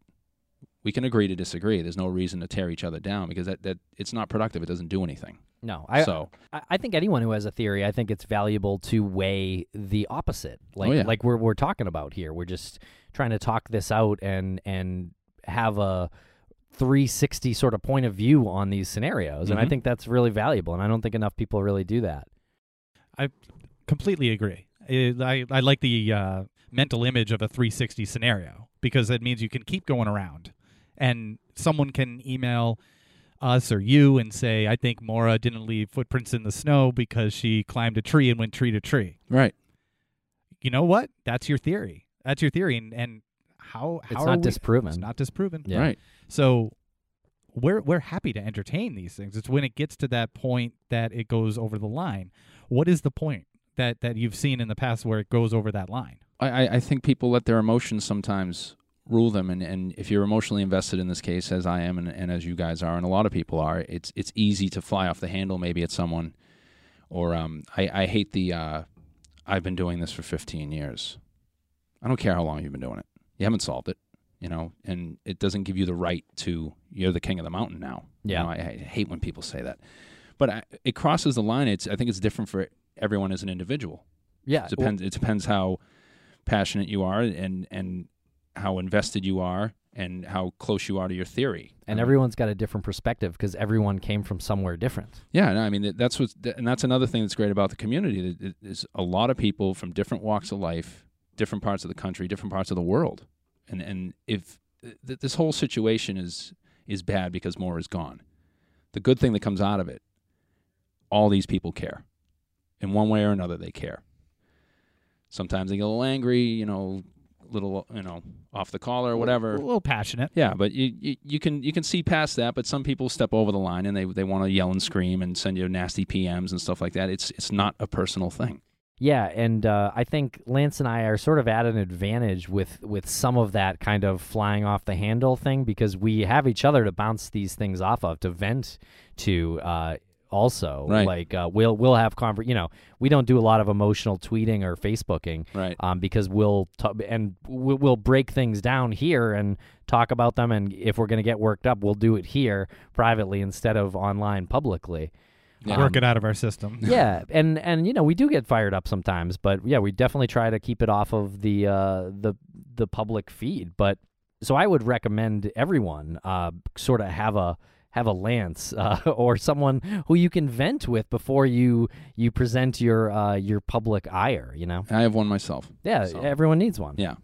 We can agree to disagree. There's no reason to tear each other down because that, that it's not productive. It doesn't do anything. No, I, so I I think anyone who has a theory, I think it's valuable to weigh the opposite, like yeah. like we're we're talking about here. We're just trying to talk this out and and have a 360 sort of point of view on these scenarios, and I Mhm. think that's really valuable. And I don't think enough people really do that. I completely agree. I I, I like the uh, mental image of a 360 scenario because that means you can keep going around, and someone can email us or you and say, "I think Maura didn't leave footprints in the snow because she climbed a tree and went tree to tree." right, You know what? That's your theory. That's your theory, and, and how how It's are not we- disproven. It's not disproven. Yeah. right. So we're we're happy to entertain these things. It's when it gets to that point that it goes over the line. What is the point that that you've seen in the past where it goes over that line? I, I- I think people let their emotions sometimes rule them, and, and if you're emotionally invested in this case, as I am, and, and as you guys are, and a lot of people are, it's it's easy to fly off the handle maybe at someone, or um, I, I hate the uh, I've been doing this for 15 years. I don't care how long you've been doing it. You haven't solved it, you know, and it doesn't give you the right to you're the king of the mountain now. You Yeah. know, I, I hate when people say that, but I, it crosses the line. It's I think it's different for everyone as an individual. Yeah, It depends. it depends how passionate you are and and how invested you are and how close you are to your theory. and everyone's got a different perspective because everyone came from somewhere different. yeah, no, I mean that's what, and that's another thing that's great about the community. Is a lot of people from different walks of life, different parts of the country, different parts of the world, and and if th- this whole situation is is bad because Maura is gone, the good thing that comes out of it, all these people care, in one way or another, they care. Sometimes they get a little angry, you know, little you know off the collar or whatever. A little passionate. Yeah, but you, you you can you can see past that. But some people step over the line and they they want to yell and scream and send you nasty PMs and stuff like that. It's it's not a personal thing. Yeah, and uh, I think Lance and I are sort of at an advantage with with some of that kind of flying off the handle thing because we have each other to bounce these things off of, to vent to. Uh, also, Right. like uh, we'll we'll have conver- You know, we don't do a lot of emotional tweeting or Facebooking Right. um, because we'll t- and we'll, we'll break things down here and talk about them. And if we're going to get worked up, we'll do it here privately instead of online publicly. Yeah. Work it out of our system. yeah, and and you know we do get fired up sometimes, but yeah, we definitely try to keep it off of the uh, the the public feed. But so I would recommend everyone uh, sort of have a have a lance uh, or someone who you can vent with before you you present your uh, your public ire. You know, I have one myself. yeah, So- everyone needs one. Yeah.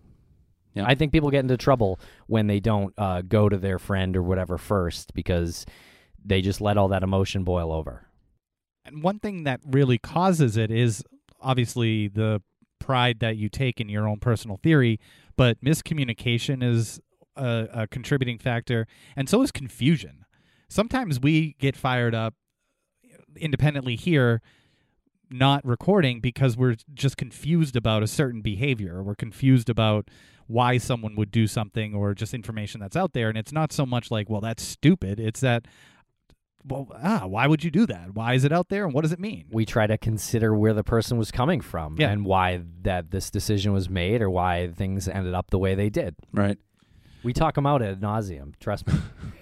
Yeah. I think people get into trouble when they don't uh, go to their friend or whatever first because they just let all that emotion boil over. And one thing that really causes it is obviously the pride that you take in your own personal theory, but miscommunication is a, a contributing factor, and so is confusion. Sometimes we get fired up independently here not recording because we're just confused about a certain behavior or we're confused about why someone would do something or just information that's out there and it's not so much like well that's stupid it's that well ah why would you do that why is it out there and what does it mean we try to consider where the person was coming from Yeah. and why that this decision was made or why things ended up the way they did. Right. We talk them out ad nauseum. Trust me.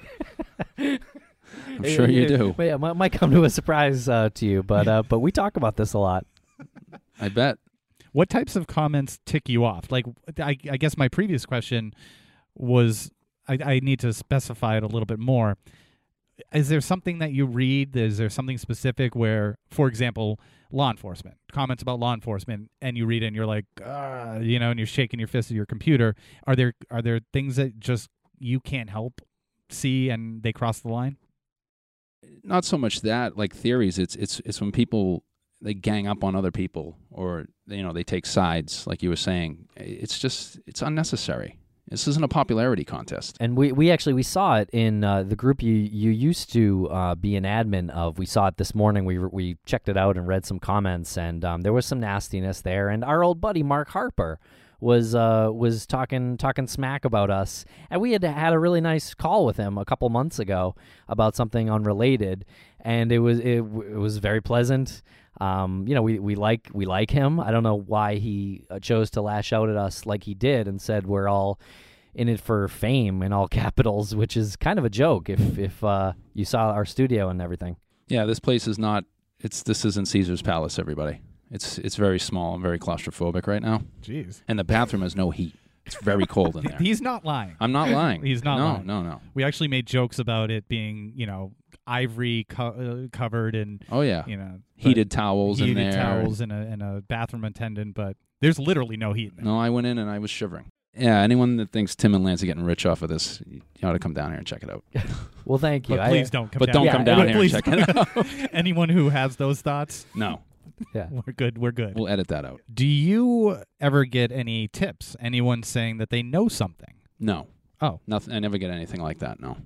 I'm sure you do. Yeah, it might, might come to a surprise uh, to you, but uh, but we talk about this a lot. I bet. what types of comments tick you off like i, I guess my previous question was I, I need to specify it a little bit more is there something that you read is there something specific where for example law enforcement comments about law enforcement and you read it and you're like "Ah," you know and you're shaking your fist at your computer are there are there things that just you can't help see and they cross the line Not so much that, like theories. It's it's it's when people they gang up on other people, or you know they take sides, like you were saying. It's just it's unnecessary. This isn't a popularity contest. And we, we actually we saw it in uh, the group you you used to uh, be an admin of. We saw it this morning. We we checked it out and read some comments, and um, there was some nastiness there. And our old buddy Mark Harper was uh, was talking talking smack about us, and we had had a really nice call with him a couple months ago about something unrelated, and it was it, it was very pleasant. Um, you know, we, we like we like him. I don't know why he uh, chose to lash out at us like he did and said we're all in it for fame in all capitals, which is kind of a joke if if uh, you saw our studio and everything. Yeah, this place is not. It's this isn't Caesar's Palace. Everybody, it's it's very small and very claustrophobic right now, jeez and the bathroom has no heat. It's very cold in there. he's not lying I'm not lying. He's not No, lying. no, no. No. We actually made jokes about it being you know ivory co- uh, covered and Oh yeah, you know heated towels heated in there. towels and a and a bathroom attendant, but there's literally no heat in there. No, I went in and I was shivering. Yeah, anyone that thinks Tim and Lance are getting rich off of this, you ought to come down here and check it out. Well, thank you. But I- please don't come but down. don't Yeah, come down here and please check it out. Anyone who has those thoughts, No, yeah. we're good. We're good. we'll edit that out. Do you ever get any tips? Anyone saying that they know something? No. Oh. nothing. I never get anything like that. No.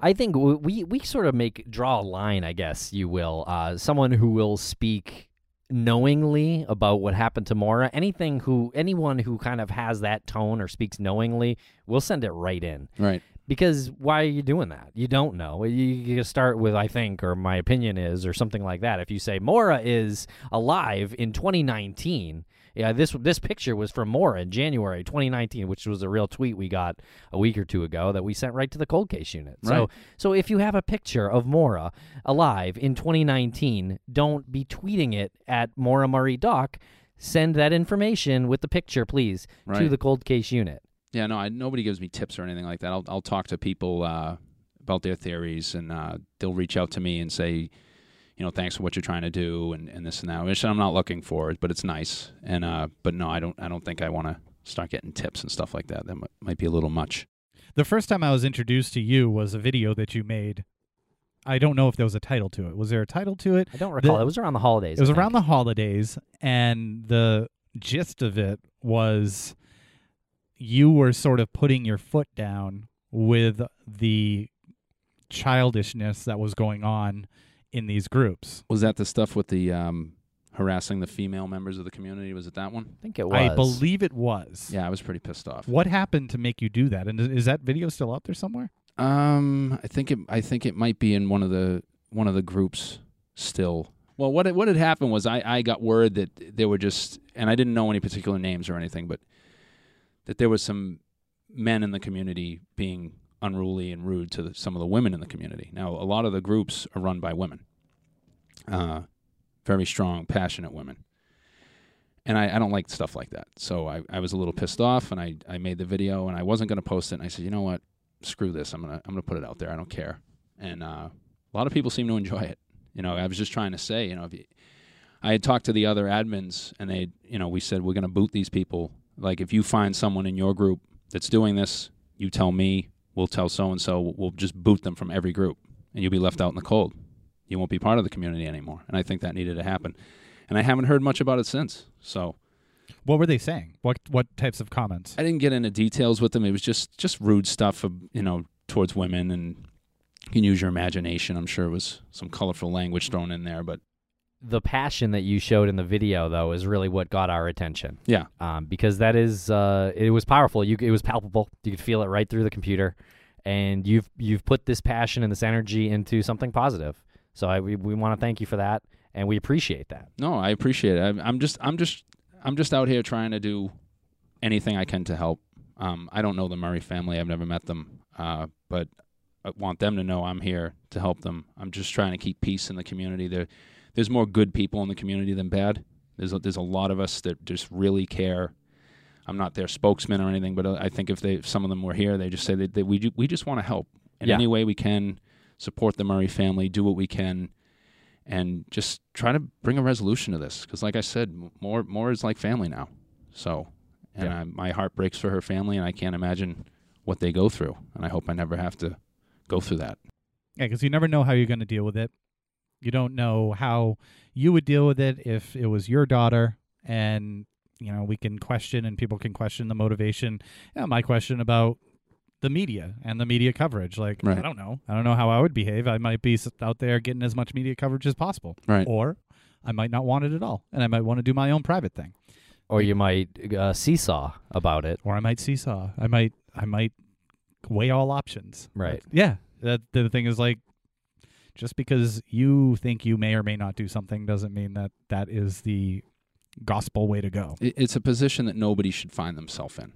I think we we sort of make draw a line, I guess you will. Uh, someone who will speak knowingly about what happened to Maura. Anything who anyone who kind of has that tone or speaks knowingly, we'll send it right in. Right. Because why are you doing that? You don't know. You, you start with I think or my opinion is or something like that. If you say Maura is alive in 2019, yeah, this this picture was from Maura in January 2019, which was a real tweet we got a week or two ago that we sent right to the cold case unit. So Right. so if you have a picture of Maura alive in 2019, don't be tweeting it at Maura Murray Doc. Send that information with the picture, please, to the cold case unit. Yeah. No. I, nobody gives me tips or anything like that. I'll I'll talk to people uh, about their theories, and uh, they'll reach out to me and say, you know, thanks for what you're trying to do, and, and this and that. Which I'm not looking for it, but it's nice. And uh, but no, I don't. I don't think I want to start getting tips and stuff like that. That might, might be a little much. The first time I was introduced to you was a video that you made. I don't know if there was a title to it. Was there a title to it? I don't recall. The- it was around the holidays. It was around the holidays, and the gist of it was you were sort of putting your foot down with the childishness that was going on in these groups. Was that the stuff with the um, harassing the female members of the community? Was it that one? I think it was. I believe it was. Yeah, I was pretty pissed off. What happened to make you do that? And is- is that video still out there somewhere? Um, I think it. I think it might be in one of the one of the groups still. Well, what it, what had happened was I, I got word that there were just, and I didn't know any particular names or anything, but that there was some men in the community being unruly and rude to the, some of the women in the community. Now, a lot of the groups are run by women, uh, very strong, passionate women. And I, I don't like stuff like that. So I, I was a little pissed off, and I, I made the video, and I wasn't going to post it. And I said, you know what? Screw this. I'm gonna I'm gonna put it out there. I don't care. And uh, a lot of people seem to enjoy it. You know, I was just trying to say, you know, if you, I had talked to the other admins, and they, you know, we said we're going to boot these people. Like, if you find someone in your group that's doing this, you tell me. We'll tell so and so. We'll just boot them from every group, and you'll be left out in the cold. You won't be part of the community anymore. And I think that needed to happen. And I haven't heard much about it since. So What were they saying? What what types of comments? I didn't get into details with them. It was just just rude stuff, uh, you know, towards women, and you can use your imagination. I'm sure it was some colorful language thrown in there, but the passion that you showed in the video though is really what got our attention. Yeah. Um, because that is uh, it was powerful. You it was palpable. You could feel it right through the computer, and you've you've put this passion and this energy into something positive. So I, we we want to thank you for that, and we appreciate that. No, I appreciate it. I'm, I'm just, I'm just, I'm just out here trying to do anything I can to help. Um, I don't know the Murray family. I've never met them, uh, but I want them to know I'm here to help them. I'm just trying to keep peace in the community. There, there's more good people in the community than bad. There's a, there's a lot of us that just really care. I'm not their spokesman or anything, but uh, I think if they if some of them were here, they just say that, that we we just want to help in Yeah. any way we can, support the Murray family, do what we can, and just try to bring a resolution to this. Because like I said, Maura Maura is like family now. So, and Yeah. I, my heart breaks for her family, and I can't imagine what they go through. And I hope I never have to go through that. Yeah, because you never know how you're going to deal with it. You don't know how you would deal with it if it was your daughter, and you know we can question and people can question the motivation. Yeah, my question about the media and the media coverage. Like, I don't know. I don't know how I would behave. I might be out there getting as much media coverage as possible, Right. or I might not want it at all, and I might want to do my own private thing, Or you might uh, seesaw about it. or I might seesaw. I might, I might weigh all options. Right. Yeah. That the thing is like just because you think you may or may not do something doesn't mean that that is the gospel way to go. It's a position that nobody should find themselves in,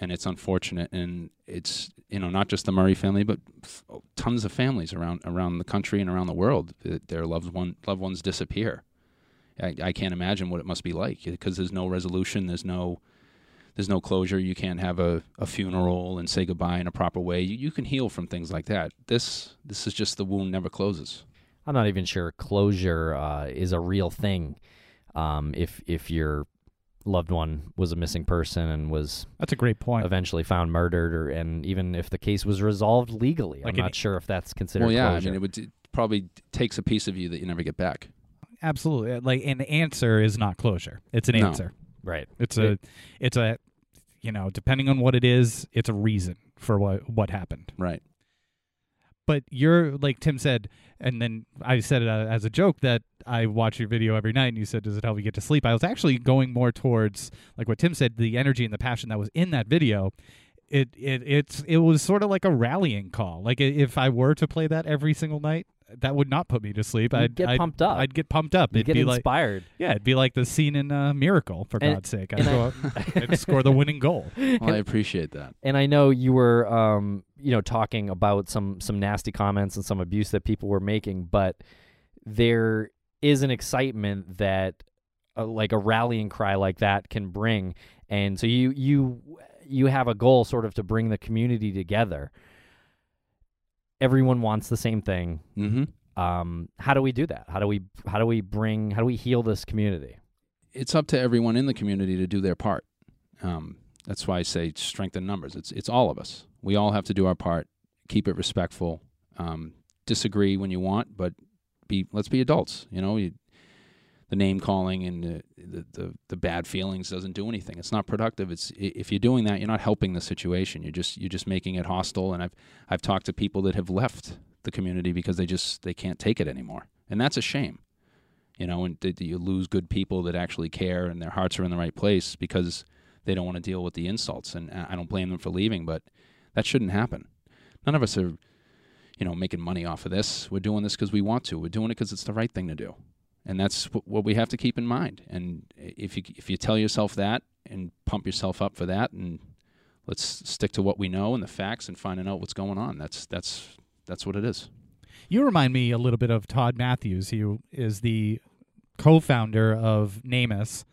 and it's unfortunate. And it's you know not just the Murray family, but oh, tons of families around around the country and around the world their loved one loved ones disappear. I, I can't imagine what it must be like because there's no resolution. There's no there's no closure. You can't have a, a funeral and say goodbye in a proper way. You, you can heal from things like that. This this is just the wound never closes. I'm not even sure closure uh, is a real thing. Um, if if your loved one was a missing person and was That's a great point. eventually found murdered, or and even if the case was resolved legally, Like I'm an- not sure if that's considered well, yeah, closure. I mean, it would it probably takes a piece of you that you never get back. Absolutely. Like an answer is not closure. It's an No. answer. Right. It's a it's a you know, depending on what it is, it's a reason for what what happened. Right. but you're like Tim said, and then I said it uh, as a joke that I watch your video every night, and you said, "Does it help you get to sleep?" I was actually going more towards like what Tim said, the energy and the passion that was in that video. It it it's it was sort of like a rallying call. Like if I were to play that every single night, that would not put me to sleep. You'd I'd get I'd, pumped up. I'd get pumped up. You It'd get be like inspired. yeah, it'd be like the scene in uh, Miracle for And- God's sake. I'd go I- out and score the winning goal. Well, I appreciate that. And I know you were, um, you know, talking about some some nasty comments and some abuse that people were making, but there is an excitement that, uh, like a rallying cry like that, can bring. And so you you you have a goal, sort of, to bring the community together. Everyone wants the same thing. Mm-hmm. Um, how do we do that? How do we how do we bring how do we heal this community? It's up to everyone in the community to do their part. Um, that's why I say strengthen numbers. It's it's all of us. We all have to do our part. Keep it respectful. Um, disagree when you want, but be let's be adults. You know, you, the name calling and the, the the the bad feelings doesn't do anything. It's not productive. It's if you're doing that, you're not helping the situation. You're just you're just making it hostile. And I've I've talked to people that have left the community because they just they can't take it anymore, and that's a shame. You know, and you lose good people that actually care and their hearts are in the right place because they don't want to deal with the insults. And I don't blame them for leaving, but that shouldn't happen. None of us are, you know, making money off of this. We're doing this because we want to. We're doing it because it's the right thing to do, and that's what we have to keep in mind. And if you if you tell yourself that and pump yourself up for that, and let's stick to what we know and the facts and finding out what's going on. That's that's that's what it is. You remind me a little bit of Todd Matthews. He is the co-founder of NamUs,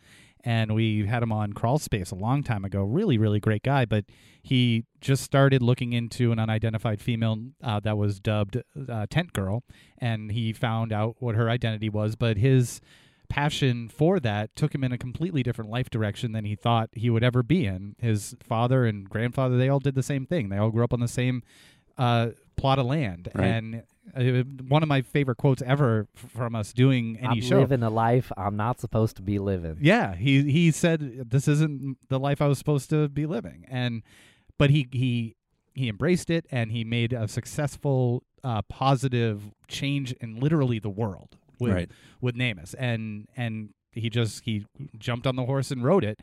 and we had him on Crawl Space a long time ago. Really, really great guy, but he just started looking into an unidentified female uh, that was dubbed uh, Tent Girl, and he found out what her identity was. But his passion for that took him in a completely different life direction than he thought he would ever be in. His father and grandfather, they all did the same thing. They all grew up on the same uh, plot of land, Right. and uh, one of my favorite quotes ever f- from us doing any I'm show. living a life I'm not supposed to be living. Yeah, he he said this isn't the life I was supposed to be living, and but he he he embraced it and he made a successful, uh, positive change in literally the world. with Right. with NamUs, and and he just he jumped on the horse and rode it.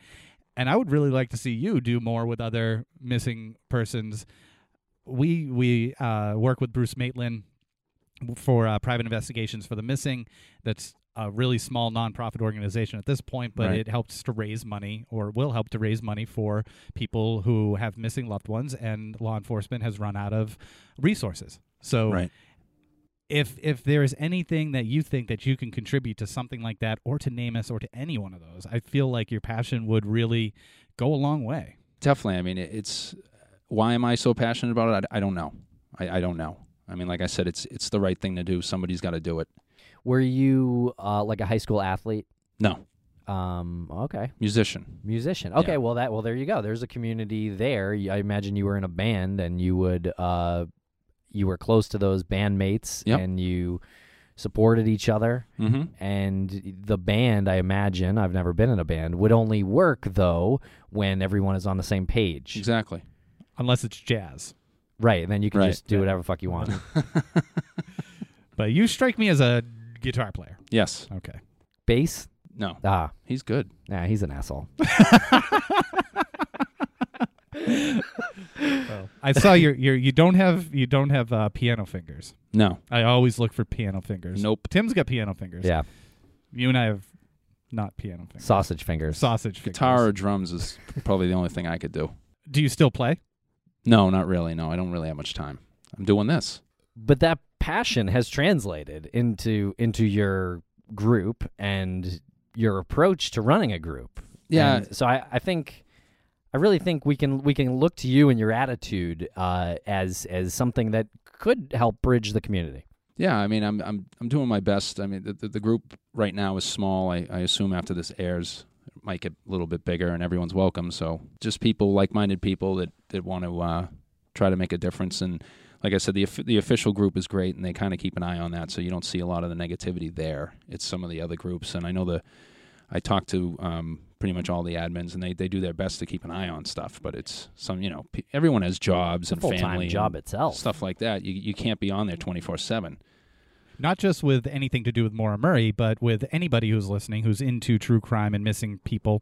And I would really like to see you do more with other missing persons. We we uh, work with Bruce Maitland for uh, private investigations for the missing. That's a really small nonprofit organization at this point, but Right. it helps to raise money or will help to raise money for people who have missing loved ones, and law enforcement has run out of resources. So Right. if if there is anything that you think that you can contribute to something like that or to NamUs or to any one of those, I feel like your passion would really go a long way. Definitely. I mean, it's why am I so passionate about it? I, I don't know. I, I don't know. I mean, like I said, it's it's the right thing to do. Somebody's got to do it. Were you uh, like a high school athlete? No, Um, okay, musician. musician. Okay, Yeah. well that well there you go. There's a community there. I imagine you were in a band and you would uh, you were close to those bandmates Yep. and you supported each other. Mm-hmm. And the band, I imagine, I've never been in a band, would only work though when everyone is on the same page. Exactly. Unless it's jazz. Right, and then you can Right. just do Yeah. whatever fuck you want. But you strike me as a guitar player. Yes. Okay. Bass? No. Ah, He's good. nah, he's an asshole. I saw your your you don't have you don't have uh, piano fingers. No. I always look for piano fingers. Nope. Tim's got piano fingers. Yeah, You and I have not piano fingers. sausage fingers. Sausage Guitar or drums is probably the only thing I could do. Do you still play? No, not really. No, I don't really have much time. I'm doing this. but that passion has translated into into your group and your approach to running a group. Yeah. And so I, I think I really think we can we can look to you and your attitude uh, as as something that could help bridge the community. Yeah, I mean, I'm I'm I'm doing my best. I mean, the, the, the group right now is small. I, I assume after this airs, might get a little bit bigger, and everyone's welcome. So just people, like-minded people that that want to uh, try to make a difference. And like I said, the the official group is great, and they kind of keep an eye on that, so you don't see a lot of the negativity there. It's some of the other groups, and I know the I talk to um, pretty much all the admins, and they, they do their best to keep an eye on stuff. But it's some, you know, pe- everyone has jobs and family, job itself. stuff like that. You you can't be on there twenty four seven. Not just with anything to do with Maura Murray, but with anybody who's listening who's into true crime and missing people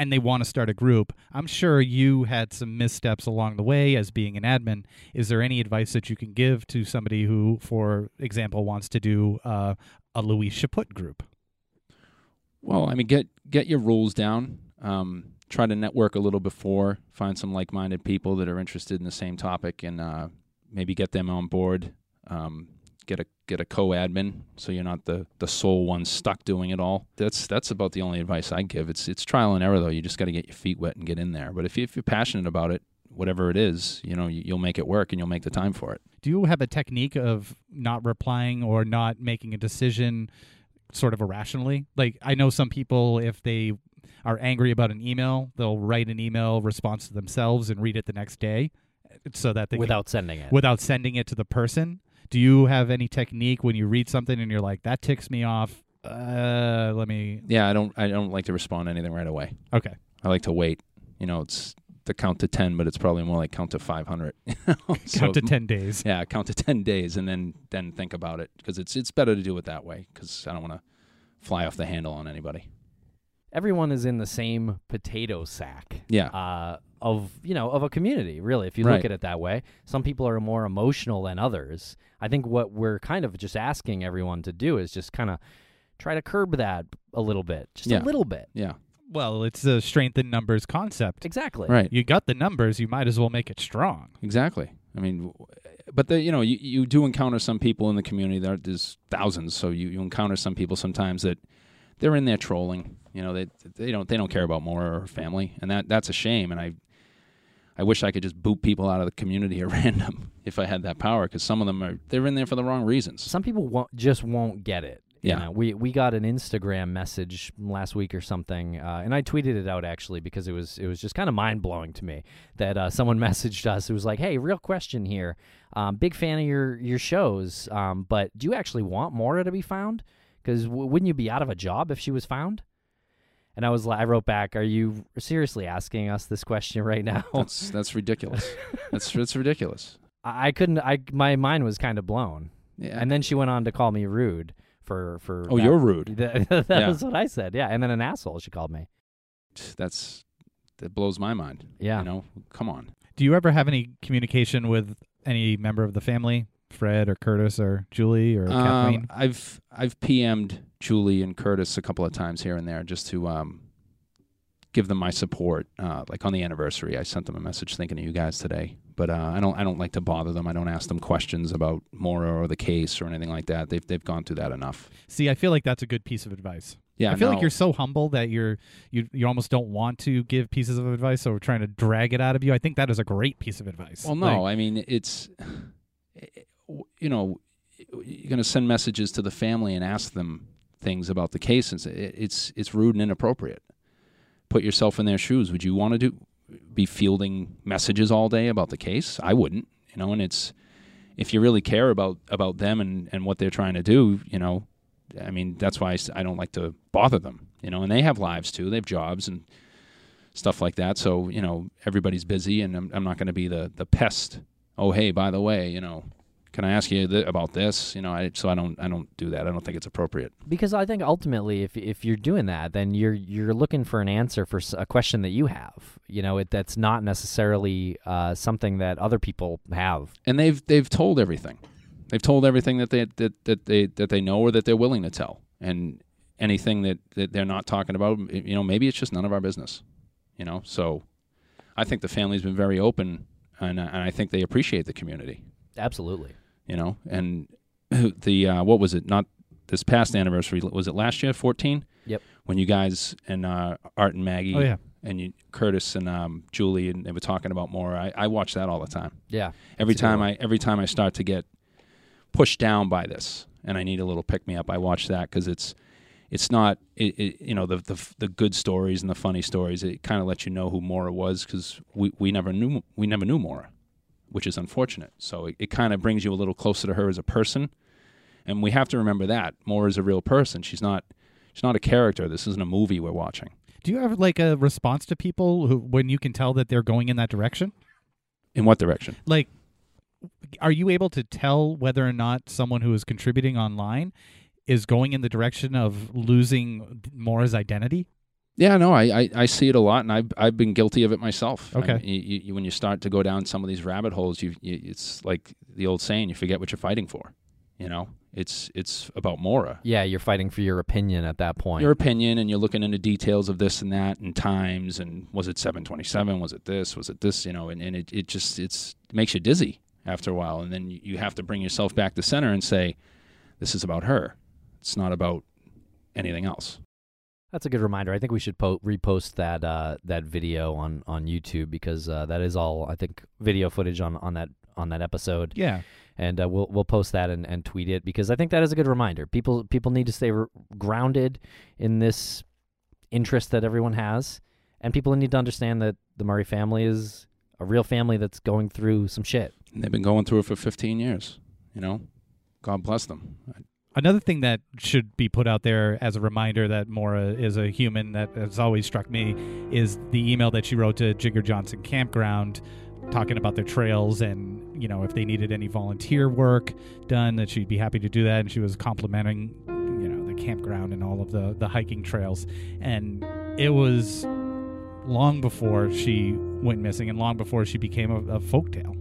and they want to start a group. I'm sure you had some missteps along the way as being an admin. Is there any advice that you can give to somebody who, for example, wants to do uh, a Louis Chaput group? Well, I mean, get get your rules down. Um, try to network a little before. Find some like-minded people that are interested in the same topic, and uh, maybe get them on board. Um, get a get a co-admin, so you're not the the sole one stuck doing it all. That's that's about the only advice I give. It's it's trial and error though. You just got to get your feet wet and get in there. But if you, if you're passionate about it, whatever it is, you know, you, you'll make it work and you'll make the time for it. Do you have a technique of not replying or not making a decision sort of irrationally? Like, I know some people, if they are angry about an email, they'll write an email response to themselves and read it the next day uh, so that they can- without sending it. without sending it to the person. Do you have any technique when you read something and you're like, that ticks me off? Uh, let me. Yeah, I don't I don't like to respond to anything right away. Okay. I like to wait. You know, it's the count to ten, but it's probably more like count to five hundred. Count to 10 days. Yeah, count to ten days, and then then think about it because it's it's better to do it that way because I don't want to fly off the handle on anybody. Everyone is in the same potato sack. Yeah, uh, of you know of a community. Really, if you Right. look at it that way, some people are Maura emotional than others. I think what we're kind of just asking everyone to do is just kind of try to curb that a little bit, just Yeah. a little bit. yeah, Well, it's a strength in numbers concept. Exactly. right, You got the numbers, you might as well make it strong. exactly. I mean, w- but the, you know, you, you do encounter some people in the community. There, there's thousands, so you, you encounter some people sometimes that they're in there trolling. You know, they they don't they don't care about more or family, and that that's a shame. And I I wish I could just boot people out of the community at random if I had that power, because some of them are they're in there for the wrong reasons. Some people won't, just won't get it. You Yeah. know, we we got an Instagram message last week or something, uh, and I tweeted it out actually because it was it was just kind of mind blowing to me that uh, someone messaged us. It was like, "Hey, real question here. Um, big fan of your your shows, um, but do you actually want Maura to be found? Because w- wouldn't you be out of a job if she was found?" And I was li- I wrote back, "Are you seriously asking us this question right now?" That's that's ridiculous. that's that's ridiculous. I I couldn't. I my mind was kind of blown. Yeah. And then she went on to call me rude for for. oh, that- you're rude. That, that Yeah. was what I said. Yeah, and then an asshole. She called me. That's that blows my mind. Yeah. You know, come on. Do you ever have any communication with any member of the family, Fred or Curtis or Julie or Um, Kathleen? I've I've PM'd Julie and Curtis a couple of times here and there just to um, give them my support. Uh, like on the anniversary, I sent them a message thinking of you guys today. But uh, I don't I don't like to bother them. I don't ask them questions about Maura or the case or anything like that. They've they've gone through that enough. See, I feel like that's a good piece of advice. Yeah, I feel like you're so humble that you're you you almost don't want to give pieces of advice, so we're trying to drag it out of you. I think that is a great piece of advice. Well, no, I mean it's you know you're going to send messages to the family and ask them things about the case, and it's it's, it's rude and inappropriate. Put yourself in their shoes. Would you want to do be fielding messages all day about the case? I wouldn't. You know, and it's if you really care about about them and and what they're trying to do, you know, I mean that's why I don't like to bother them. You know, and they have lives too. They have jobs and stuff like that. So you know, everybody's busy, and I'm, I'm not going to be the the pest. Oh, hey, by the way, you know, can I ask you th- about this? You know, I, so I don't I don't do that. I don't think it's appropriate. Because I think ultimately, if if you're doing that, then you're you're looking for an answer for a question that you have. You know, it that's not necessarily uh, something that other people have. And they've they've told everything. They've told everything that they that, that they that they know or that they're willing to tell. And anything that, that they're not talking about, you know, maybe it's just none of our business. You know, so I think the family's been very open, and, and I think they appreciate the community. Absolutely. You know and the uh, what was it? Not this past anniversary was it last year 14 Yep. when you guys and uh, art and maggie oh yeah, and you, curtis and um, julie and they were talking about Maura. I, I watch that all the time. Yeah. every That's a good time i every time i start to get pushed down by this and i need a little pick me up i watch that because it's it's not it, it, you know the, the the good stories and the funny stories it kind of lets you know who Maura was because we, we never knew we never knew Maura which is unfortunate. So it, it kind of brings you a little closer to her as a person, and we have to remember that Maura is a real person. She's not she's not a character. This isn't a movie we're watching. Do you have like a response to people who, when you can tell that they're going in that direction? In what direction? Like, are you able to tell whether or not someone who is contributing online is going in the direction of losing Maura's identity? Yeah, no, I, I, I see it a lot, and I've I've been guilty of it myself. Okay. I mean, you, you, when you start to go down some of these rabbit holes, you, you it's like the old saying: you forget what you're fighting for. You know, it's it's about Maura. Yeah, you're fighting for your opinion at that point. your opinion and you're looking into details of this and that and times and was it 727 was it this was it this you know and, and it, it just it's it makes you dizzy after a while and then you- you have to bring yourself back to center and say this is about her it's not about anything else That's a good reminder. I think we should po- repost that uh, that video on, on YouTube because uh, that is all I think video footage on, on that on that episode, Yeah. and uh, we'll we'll post that and, and tweet it because I think that is a good reminder. People people need to stay r- grounded in this interest that everyone has, and people need to understand that the Murray family is a real family that's going through some shit. and they've been going through it for 15 years you know god bless them Another thing that should be put out there as a reminder that Maura is a human that has always struck me is the email that she wrote to Jigger Johnson Campground talking about their trails and, you know, if they needed any volunteer work done, that she'd be happy to do that. And she was complimenting, you know, the campground and all of the, the hiking trails. And it was long before she went missing and long before she became a, a folktale.